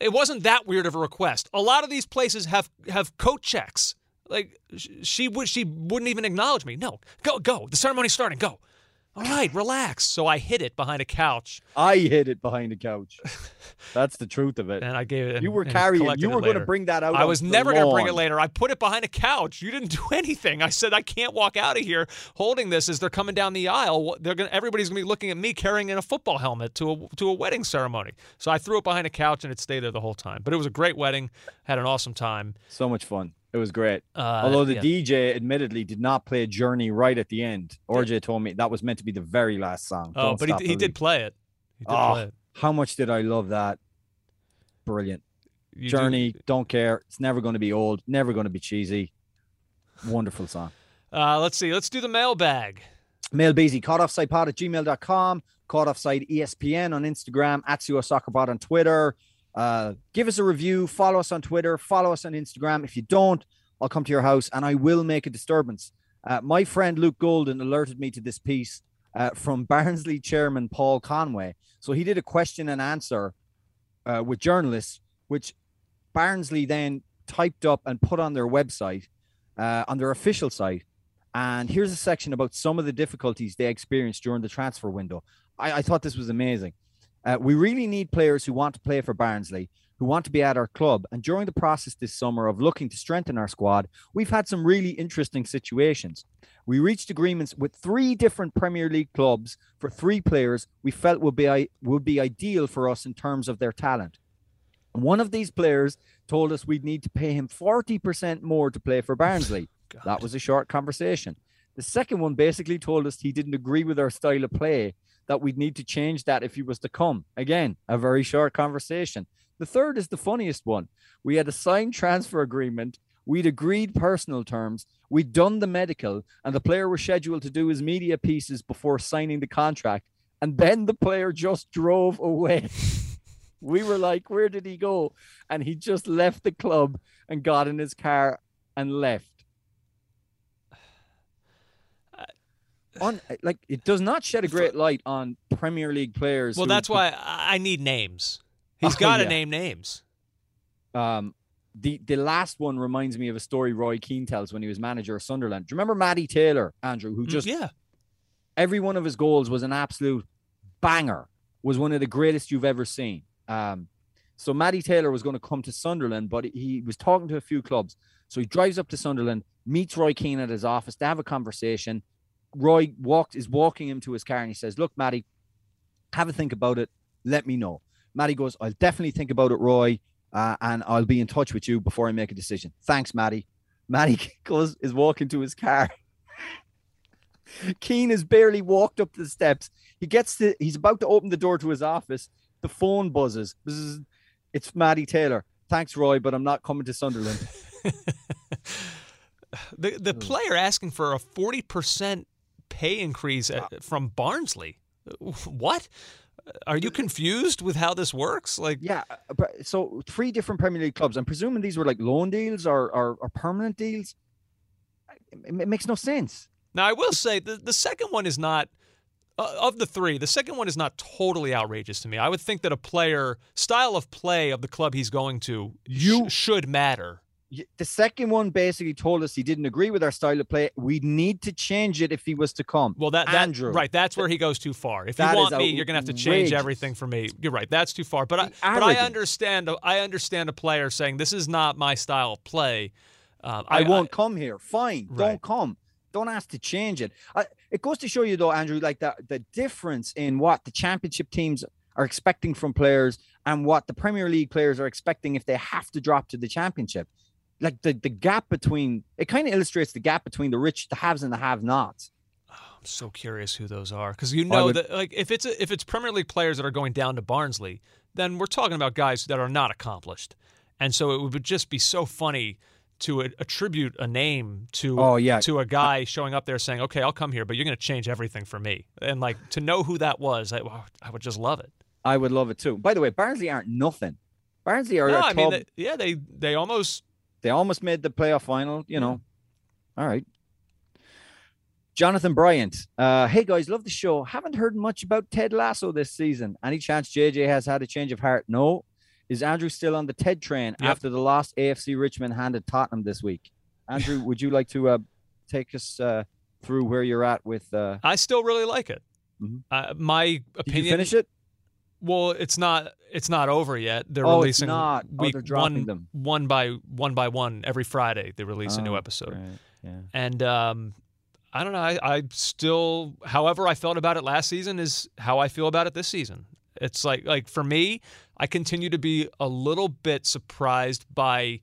it wasn't that weird of a request. A lot of these places have have coat checks. Like she would she wouldn't even acknowledge me. No, go go. The ceremony's starting. Go. All right, relax. So I hid it behind a couch I hid it behind a couch. That's the truth of it. and I gave it. You were carrying. You were going to bring that out. I was never going to bring it later. I put it behind a couch. You didn't do anything. I said I can't walk out of here holding this as they're coming down the aisle. They're going everybody's going to be looking at me carrying in a football helmet to a to a wedding ceremony. So I threw it behind a couch and it stayed there the whole time. But it was a great wedding. Had an awesome time. So much fun. It was great. Uh, Although the yeah. DJ admittedly did not play Journey right at the end. RJ told me that was meant to be the very last song. Oh, Don't but he, he did play it. He did Oh, play it. How much did I love that? Brilliant. You Journey, don't care. It's never going to be old, never going to be cheesy. Wonderful song. uh, let's see. Let's do the mailbag. Mail Beasy, caught offside pod at gmail.com, caught offside ESPN on Instagram, at Soccer Pod on Twitter. Uh, give us a review, follow us on Twitter, follow us on Instagram. If you don't, I'll come to your house and I will make a disturbance. Uh, my friend Luke Golden alerted me to this piece uh, from Barnsley chairman Paul Conway. So he did a question and answer uh, with journalists, which Barnsley then typed up and put on their website, uh, on their official site. And here's a section about some of the difficulties they experienced during the transfer window. I, I thought this was amazing. Uh, we really need players who want to play for Barnsley, who want to be at our club. And during the process this summer of looking to strengthen our squad, we've had some really interesting situations. We reached agreements with three different Premier League clubs for three players we felt would be would be ideal for us in terms of their talent. One of these players told us we'd need to pay him 40% more to play for Barnsley. that was a short conversation. The second one basically told us he didn't agree with our style of play, that we'd need to change that if he was to come. Again, a very short conversation. The third is the funniest one. We had a signed transfer agreement. We'd agreed personal terms. We'd done the medical, and the player was scheduled to do his media pieces before signing the contract. And then the player just drove away. we were like, Where did he go? And he just left the club and got in his car and left. On like it does not shed a great light on Premier League players. Well, that's why I need names. He's Oh, got to yeah. name names. Um, the the last one reminds me of a story Roy Keane tells when he was manager of Sunderland. Do you remember Matty Taylor, Andrew, who Mm, just yeah. every one of his goals was an absolute banger, was one of the greatest you've ever seen. Um, so Matty Taylor was going to come to Sunderland, but he was talking to a few clubs. So he drives up to Sunderland, meets Roy Keane at his office. They have a conversation. Roy walked is walking him to his car and he says, "Look, Matty, have a think about it. Let me know." Matty goes, "I'll definitely think about it, Roy, uh, and I'll be in touch with you before I make a decision." Thanks, Matty. Matty goes is walking to his car. Keane has barely walked up the steps. He gets to, he's about to open the door to his office. The phone buzzes. Bzzz. It's Matty Taylor. Thanks, Roy, but I'm not coming to Sunderland. The the Hmm. player asking for a forty percent pay increase Uh, from Barnsley. What? Are you confused with how this works? Like, Yeah, uh, but so three different Premier League clubs. I'm presuming these were like loan deals or or, or permanent deals. It, it makes no sense. now I will say the the second one is not uh, of the three. The second one is not totally outrageous to me. I would think that a player style of play of the club he's going to You- sh- should matter. The second one basically told us he didn't agree with our style of play. We need to change it if he was to come. Well, that, that Andrew, right, that's where he goes too far. If you want me, you're going to have to change everything for me. You're right. That's too far. But I, but I understand. I understand a player saying this is not my style of play. Um, I, won't come here. Fine, Right. don't come. Don't ask to change it. I, it goes to show you, though, Andrew, like the the difference in what the championship teams are expecting from players and what the Premier League players are expecting if they have to drop to the championship. Like the the gap between it kind of illustrates the gap between the rich, the haves, and the have-nots. Oh, I'm so curious who those are because you know would- that like if it's a, if it's Premier League players that are going down to Barnsley, then we're talking about guys that are not accomplished, and so it would just be so funny to attribute a name to Oh, yeah. to a guy showing up there saying, "Okay, I'll come here, but you're going to change everything for me," and like to know who that was, I, I would just love it. I would love it too. By the way, Barnsley aren't nothing. Barnsley are No, a I mean, they, yeah, they they almost They almost made the playoff final, you know. All right. Jonathan Bryant. Uh, hey guys, love the show. Haven't heard much about Ted Lasso this season. Any chance JJ has had a change of heart? No. Is Andrew still on the Ted train Yep. after the last AFC Richmond handed Tottenham this week? Andrew, would you like to uh, take us uh, through where you're at with? Uh, I still really like it. Mhm. Uh, my did opinion. you finish it? Well, it's not. It's not over yet. They're Oh, it's releasing not. Oh, week they're dropping one, them. one by one by one every Friday. They release a new Oh, episode, right, Yeah. and um, I don't know. I, I still, however I felt about it last season, is how I feel about it this season. It's like like for me, I continue to be a little bit surprised by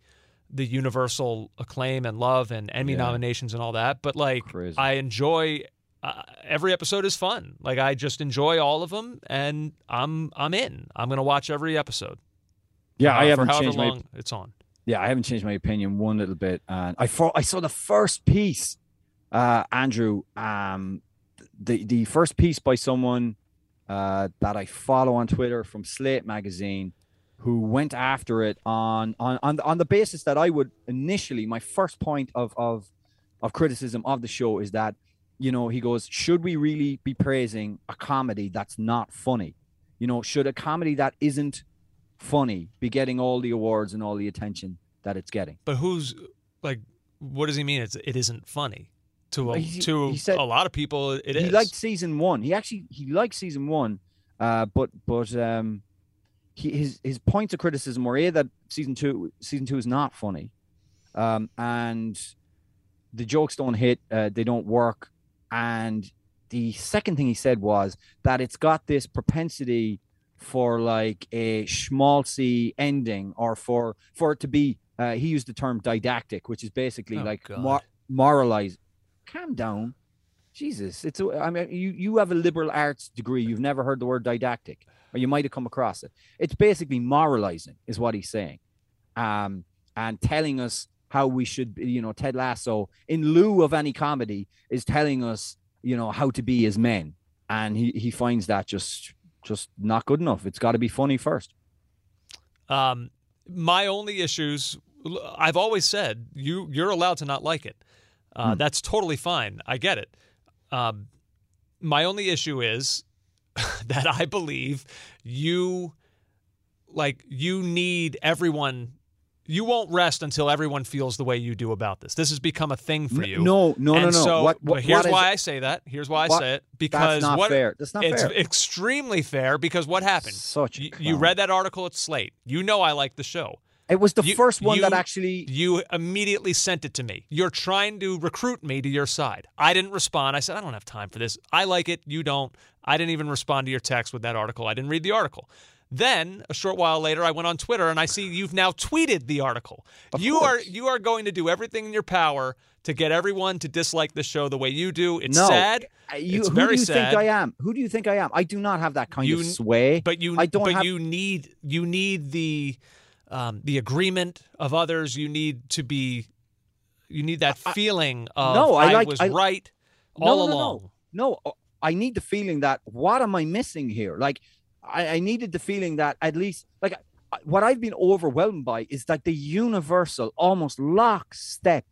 the universal acclaim and love and Emmy Yeah. nominations and all that. But like, Crazy. I enjoy uh, every episode is fun. Like I just enjoy all of them, and I'm I'm in. I'm gonna watch every episode. Yeah, I haven't changed my it's on. Yeah, I haven't changed my opinion one little bit. And I thought I saw the first piece, uh, Andrew. Um, the the first piece by someone uh, that I follow on Twitter from Slate magazine, who went after it on on on, on the basis that I would initially my first point of of of criticism of the show is that you know he goes should we really be praising a comedy that's not funny you know should a comedy that isn't funny be getting all the awards and all the attention that it's getting But who's like? What does he mean? It's it isn't funny to a, He- to he said- a lot of people. It is. he liked season one he actually he liked season one uh but but um he his his points of criticism were a that season two season two is not funny um and the jokes don't hit uh, they don't work and the second thing he said was that it's got this propensity for like a schmaltzy ending or for for it to be uh, he used the term didactic which is basically Oh, like mor- moralize calm down. Jesus it's a, i mean you you have a liberal arts degree. You've never heard the word didactic or you might have come across it. It's basically moralizing is what he's saying. Um and telling us how we should be you know ted lasso in lieu of any comedy is telling us you know how to be as men and he he finds that just just not good enough it's got to be funny first Um, my only issues, I've always said, you you're allowed to not like it. Uh, Hmm. That's totally fine. I get it. Um, my only issue is that I believe you, like, you need everyone. You won't rest until everyone feels the way you do about this. This has become a thing for you. no no no and no So, what, what, here's what why I say that. Here's why I say it because that's not what fair that's not it's fair It's extremely fair because what happened? Such You, you read that article at Slate. You know I like the show. it was the You- first one that actually You immediately sent it to me. You're trying to recruit me to your side. I didn't respond. I said, I don't have time for this. I like it. You don't. I didn't even respond to your text with that article. I didn't read the article. Then a short while later, I went on Twitter and I see you've now tweeted the article. Of you are you are going to do everything in your power to get everyone to dislike the show the way you do. It's no sad, Uh, you, It's who very do you sad. think i am who do you think i am i do not have that kind You- of sway but you I don't but have- you need you need the um, the agreement of others. You need to be you need that feeling of no, I like- was I- right No, all no, no. along. No, uh, I need the feeling that what am I missing here? Like, I, I needed the feeling that at least like what I've been overwhelmed by is like the universal, almost lockstep,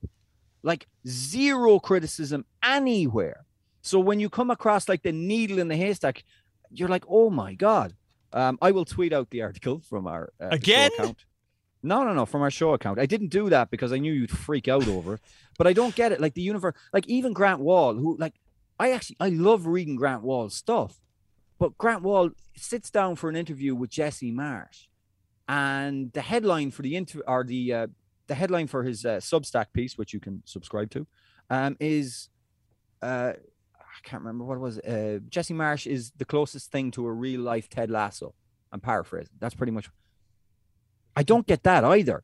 like zero criticism anywhere. So when you come across like the needle in the haystack, you're like, oh my god. Um, I will tweet out the article from our uh, Again? account. No, no, no, from our show account. I didn't do that because I knew you'd freak out over it. But I don't get it. Like the universe, like even Grant Wahl, who like I actually I love reading Grant Wahl's stuff. But Grant Wahl sits down for an interview with Jesse Marsch, and the headline for the interview or the uh, the headline for his uh, Substack piece, which you can subscribe to, um, is uh, I can't remember what it was. Uh, Jesse Marsch is the closest thing to a real life Ted Lasso. I'm paraphrasing. That's pretty much. I don't get that either.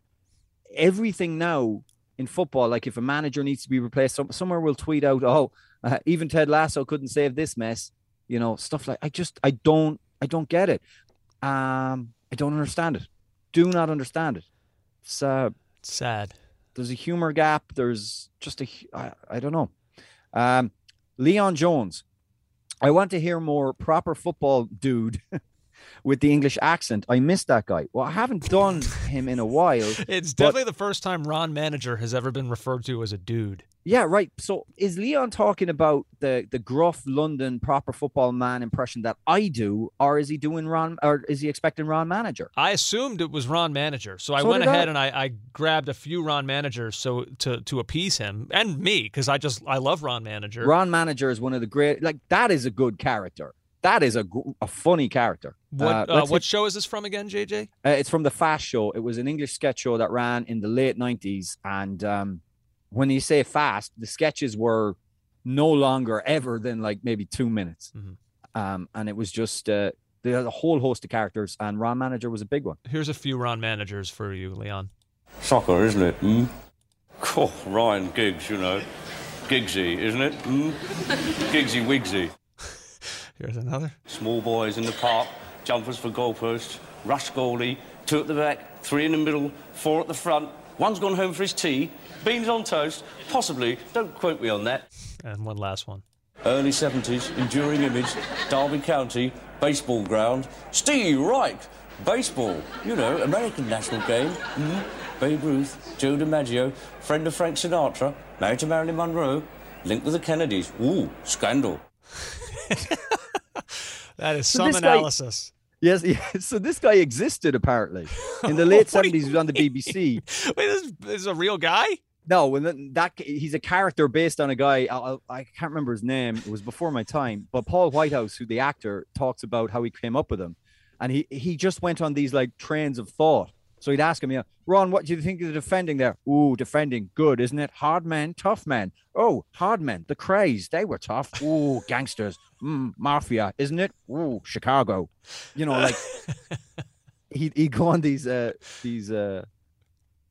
Everything now in football, like if a manager needs to be replaced, some, somewhere will tweet out, "Oh, uh, even Ted Lasso couldn't save this mess." You know, stuff like I just I don't I don't get it. Um, I don't understand it. Do not understand it. It's uh, Sad. there's a humor gap. There's just a I, I don't know. Um, Leon Jones. I want to hear more proper football dude with the English accent. I miss that guy. Well, I haven't done him in a while. It's definitely the first time Ron Manager has ever been referred to as a dude. Yeah, right. So is Leon talking about the the gruff London proper football man impression that I do, or is he doing Ron, or is he expecting Ron manager? I assumed it was Ron Manager, so I So went did I. ahead and I, I grabbed a few Ron Managers so to to appease him and me because I just I love Ron Manager. Ron manager is one of the great. Like that is a good character. That is a a funny character. What Uh, uh, what hit- show is this from again, JJ? Uh, it's from the Fast Show. It was an English sketch show that ran in the late nineties, and um, when you say fast, the sketches were no longer ever than like maybe two minutes, Mhm. um, and it was just uh, they had a whole host of characters, and Ron Manager was a big one. Here's a few Ron Managers for you, Leon. Soccer, isn't it? Mm? Oh, Ryan Giggs, you know. Giggsy, isn't it? Mm? Giggsy Wigsy. Here's another. Small boys in the park, jumpers for goalposts, rush goalie, two at the back, three in the middle, four at the front. One's gone home for his tea, beans on toast, possibly, don't quote me on that. And one last one. Early 70s, enduring image, Derby County, baseball ground. Steve Reich, baseball, you know, American national game. Mm. Babe Ruth, Joe DiMaggio, friend of Frank Sinatra, married to Marilyn Monroe, linked with the Kennedys. Ooh, scandal. That is So some guy- analysis. Yes, yes. So this guy existed apparently in the late What do you seventies. He was on the BBC. Wait, this, this is a real guy? No, when that, that he's a character based on a guy. I, I can't remember his name. It was before my time. But Paul Whitehouse, who the actor, talks about how he came up with him, and he he just went on these like trains of thought. So he'd ask him, yeah, Ron, what do you think of the defending there? Ooh, defending, good, isn't it? Hard men, tough men. Oh, hard men, the craze, they were tough. Ooh, gangsters, mm, mafia, isn't it? Ooh, Chicago. You know, like he'd, he'd go on these uh these uh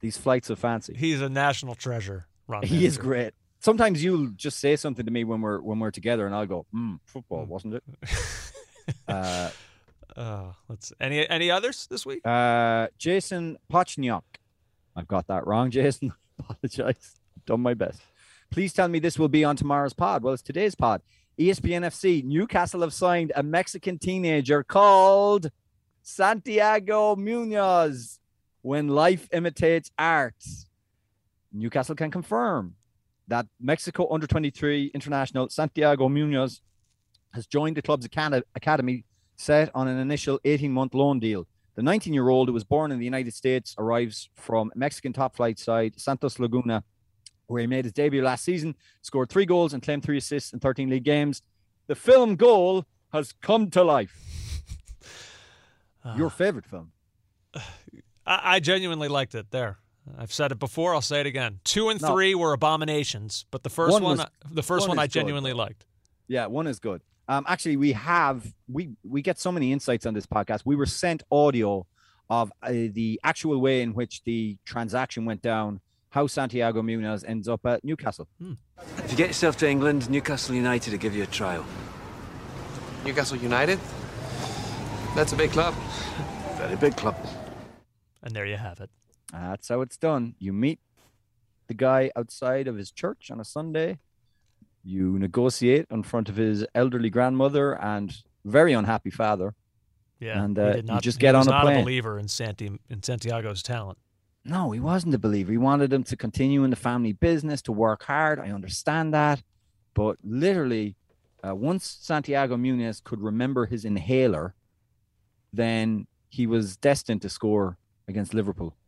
these flights of fancy. He's a national treasure, Ron. He is great. Sometimes you'll just say something to me when we're when we're together, and I'll go, mm, "Football, wasn't it?" uh, Uh, let's any any others this week? uh, Jason Pochniak. I've got that wrong, Jason. Apologize. Done my best. Please tell me this will be on tomorrow's pod. Well, it's today's pod. ESPN FC. Newcastle have signed a Mexican teenager called Santiago Munoz. When life imitates art, Newcastle can confirm that Mexico under 23 international Santiago Munoz has joined the club's academy set on an initial 18 month loan deal. The 19 year old, who was born in the United States, arrives from Mexican top flight side Santos Laguna, where he made his debut last season, scored three goals, and claimed three assists in 13 league games. The film goal has come to life. Your favorite film? I, I genuinely liked it. There, I've said it before. I'll say it again. Two and No. three were abominations, but the first One one, was- the first one one, I is good, genuinely liked. Yeah, one is good. Um, actually, we have we we get so many insights on this podcast. We were sent audio of uh, the actual way in which the transaction went down, how Santiago Munoz ends up at Newcastle. Hmm. If you get yourself to England, Newcastle United will give you a trial. Newcastle United? That's a big club. Very big club. And there you have it. That's how it's done. You meet the guy outside of his church on a Sunday. You negotiate in front of his elderly grandmother and very unhappy father. Yeah, and uh, did you not, just get on a not plane. a believer in Santi in Santiago's talent. No, he wasn't a believer. He wanted him to continue in the family business, to work hard. I understand that. But literally, uh, once Santiago Munez could remember his inhaler, then he was destined to score against Liverpool.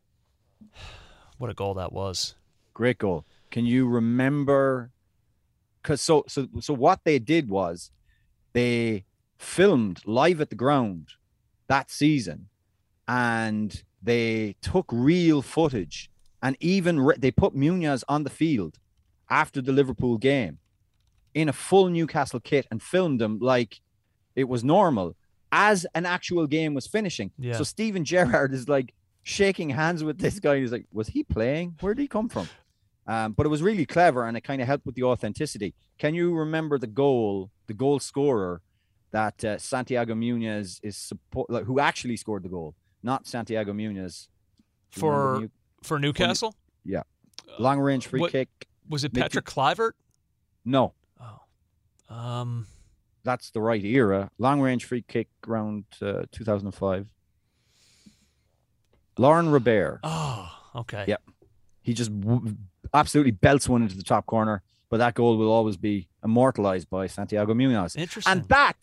What a goal that was! Great goal. Can you remember? Because so so so what they did was they filmed live at the ground that season, and they took real footage, and even re- they put Munoz on the field after the Liverpool game in a full Newcastle kit and filmed them like it was normal as an actual game was finishing. Yeah. So Steven Gerrard is like shaking hands with this guy. He's like, "Was he playing? Where did he come from?" Um, but it was really clever, and it kind of helped with the authenticity. Can you remember the goal, the goal scorer that uh, Santiago Munez is support, like, who actually scored the goal, not Santiago Munez For New- for Newcastle, yeah, long range free what- kick. was it Mid- Patrick Kluivert? No, Oh, Um, that's the right era. Long range free kick around uh, 2005. Laurent Robert. oh, okay. Yep. He just w- absolutely belts one into the top corner, but that goal will always be immortalized by Santiago Munez. Interesting. And that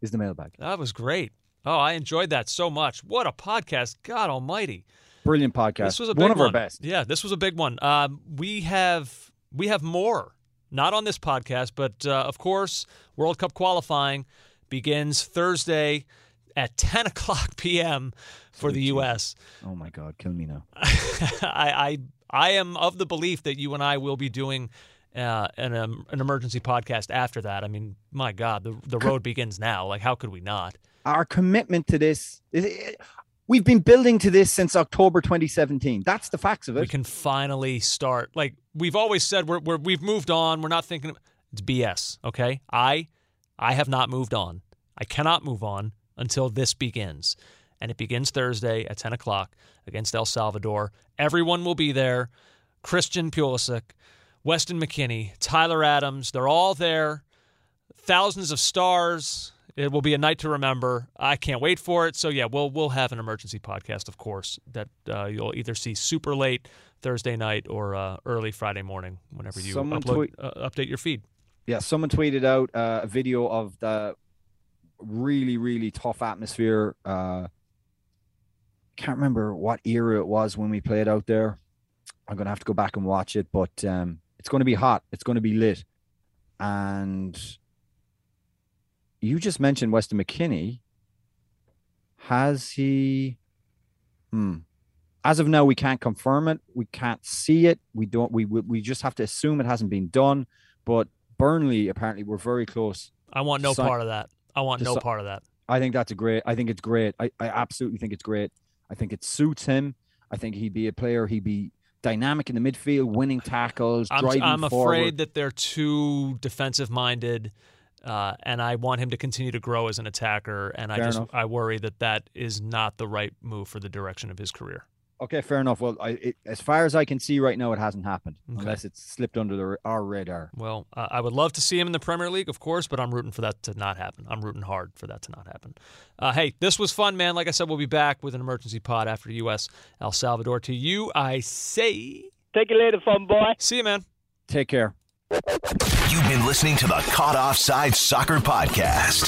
is the mailbag. That was great. Oh, I enjoyed that so much. What a podcast! God Almighty. Brilliant podcast. This was a big one of one. our best. Yeah, this was a big one. Um, we have we have more, not on this podcast, but uh, of course, World Cup qualifying begins Thursday at 10 o'clock p.m. for the U.S. Oh my God, kill me now. I, I I am of the belief that you and I will be doing uh, an um, an emergency podcast after that. I mean, my God, the the road begins now. Like, how could we not? Our commitment to this is. We've been building to this since October 2017. That's the facts of it. We can finally start. Like we've always said, we're, we're we've moved on. We're not thinking it's BS. Okay, I I have not moved on. I cannot move on until this begins, and it begins Thursday at 10 o'clock against El Salvador. Everyone will be there. Christian Pulisic, Weston McKennie, Tyler Adams. They're all there. Thousands of stars. It will be a night to remember. I can't wait for it. So yeah, we'll we'll have an emergency podcast, of course, that uh, you'll either see super late Thursday night or uh, early Friday morning, whenever you upload, tweet- uh, update your feed. Yeah, someone tweeted out uh, a video of the really, really tough atmosphere. Uh, can't remember what era it was when we played out there. I'm gonna have to go back and watch it, but um, it's going to be hot. It's going to be lit, and you just mentioned Weston McKennie. Has he? Hmm. As of now, we can't confirm it. We can't see it. We don't. We we we just have to assume it hasn't been done. But Burnley apparently were very close. I want no Si- part of that. I want no part of that. I think that's a great. I think it's great. I, I absolutely think it's great. I think it suits him. I think he'd be a player. He'd be dynamic in the midfield, winning tackles, I'm, driving I'm forward. afraid that they're too defensive minded, uh, and I want him to continue to grow as an attacker. And I just enough. I worry that that is not the right move for the direction of his career. Okay, fair enough. Well, I, it, as far as I can see right now, it hasn't happened Okay. unless it's slipped under the, our radar. Well, uh, I would love to see him in the Premier League, of course, but I'm rooting for that to not happen. I'm rooting hard for that to not happen. Uh, hey, this was fun, man. Like I said, we'll be back with an emergency pod after U.S. El Salvador. To you, I say, Take it later, fun boy. see you, man. Take care. You've been listening to the Caught Offside Soccer Podcast.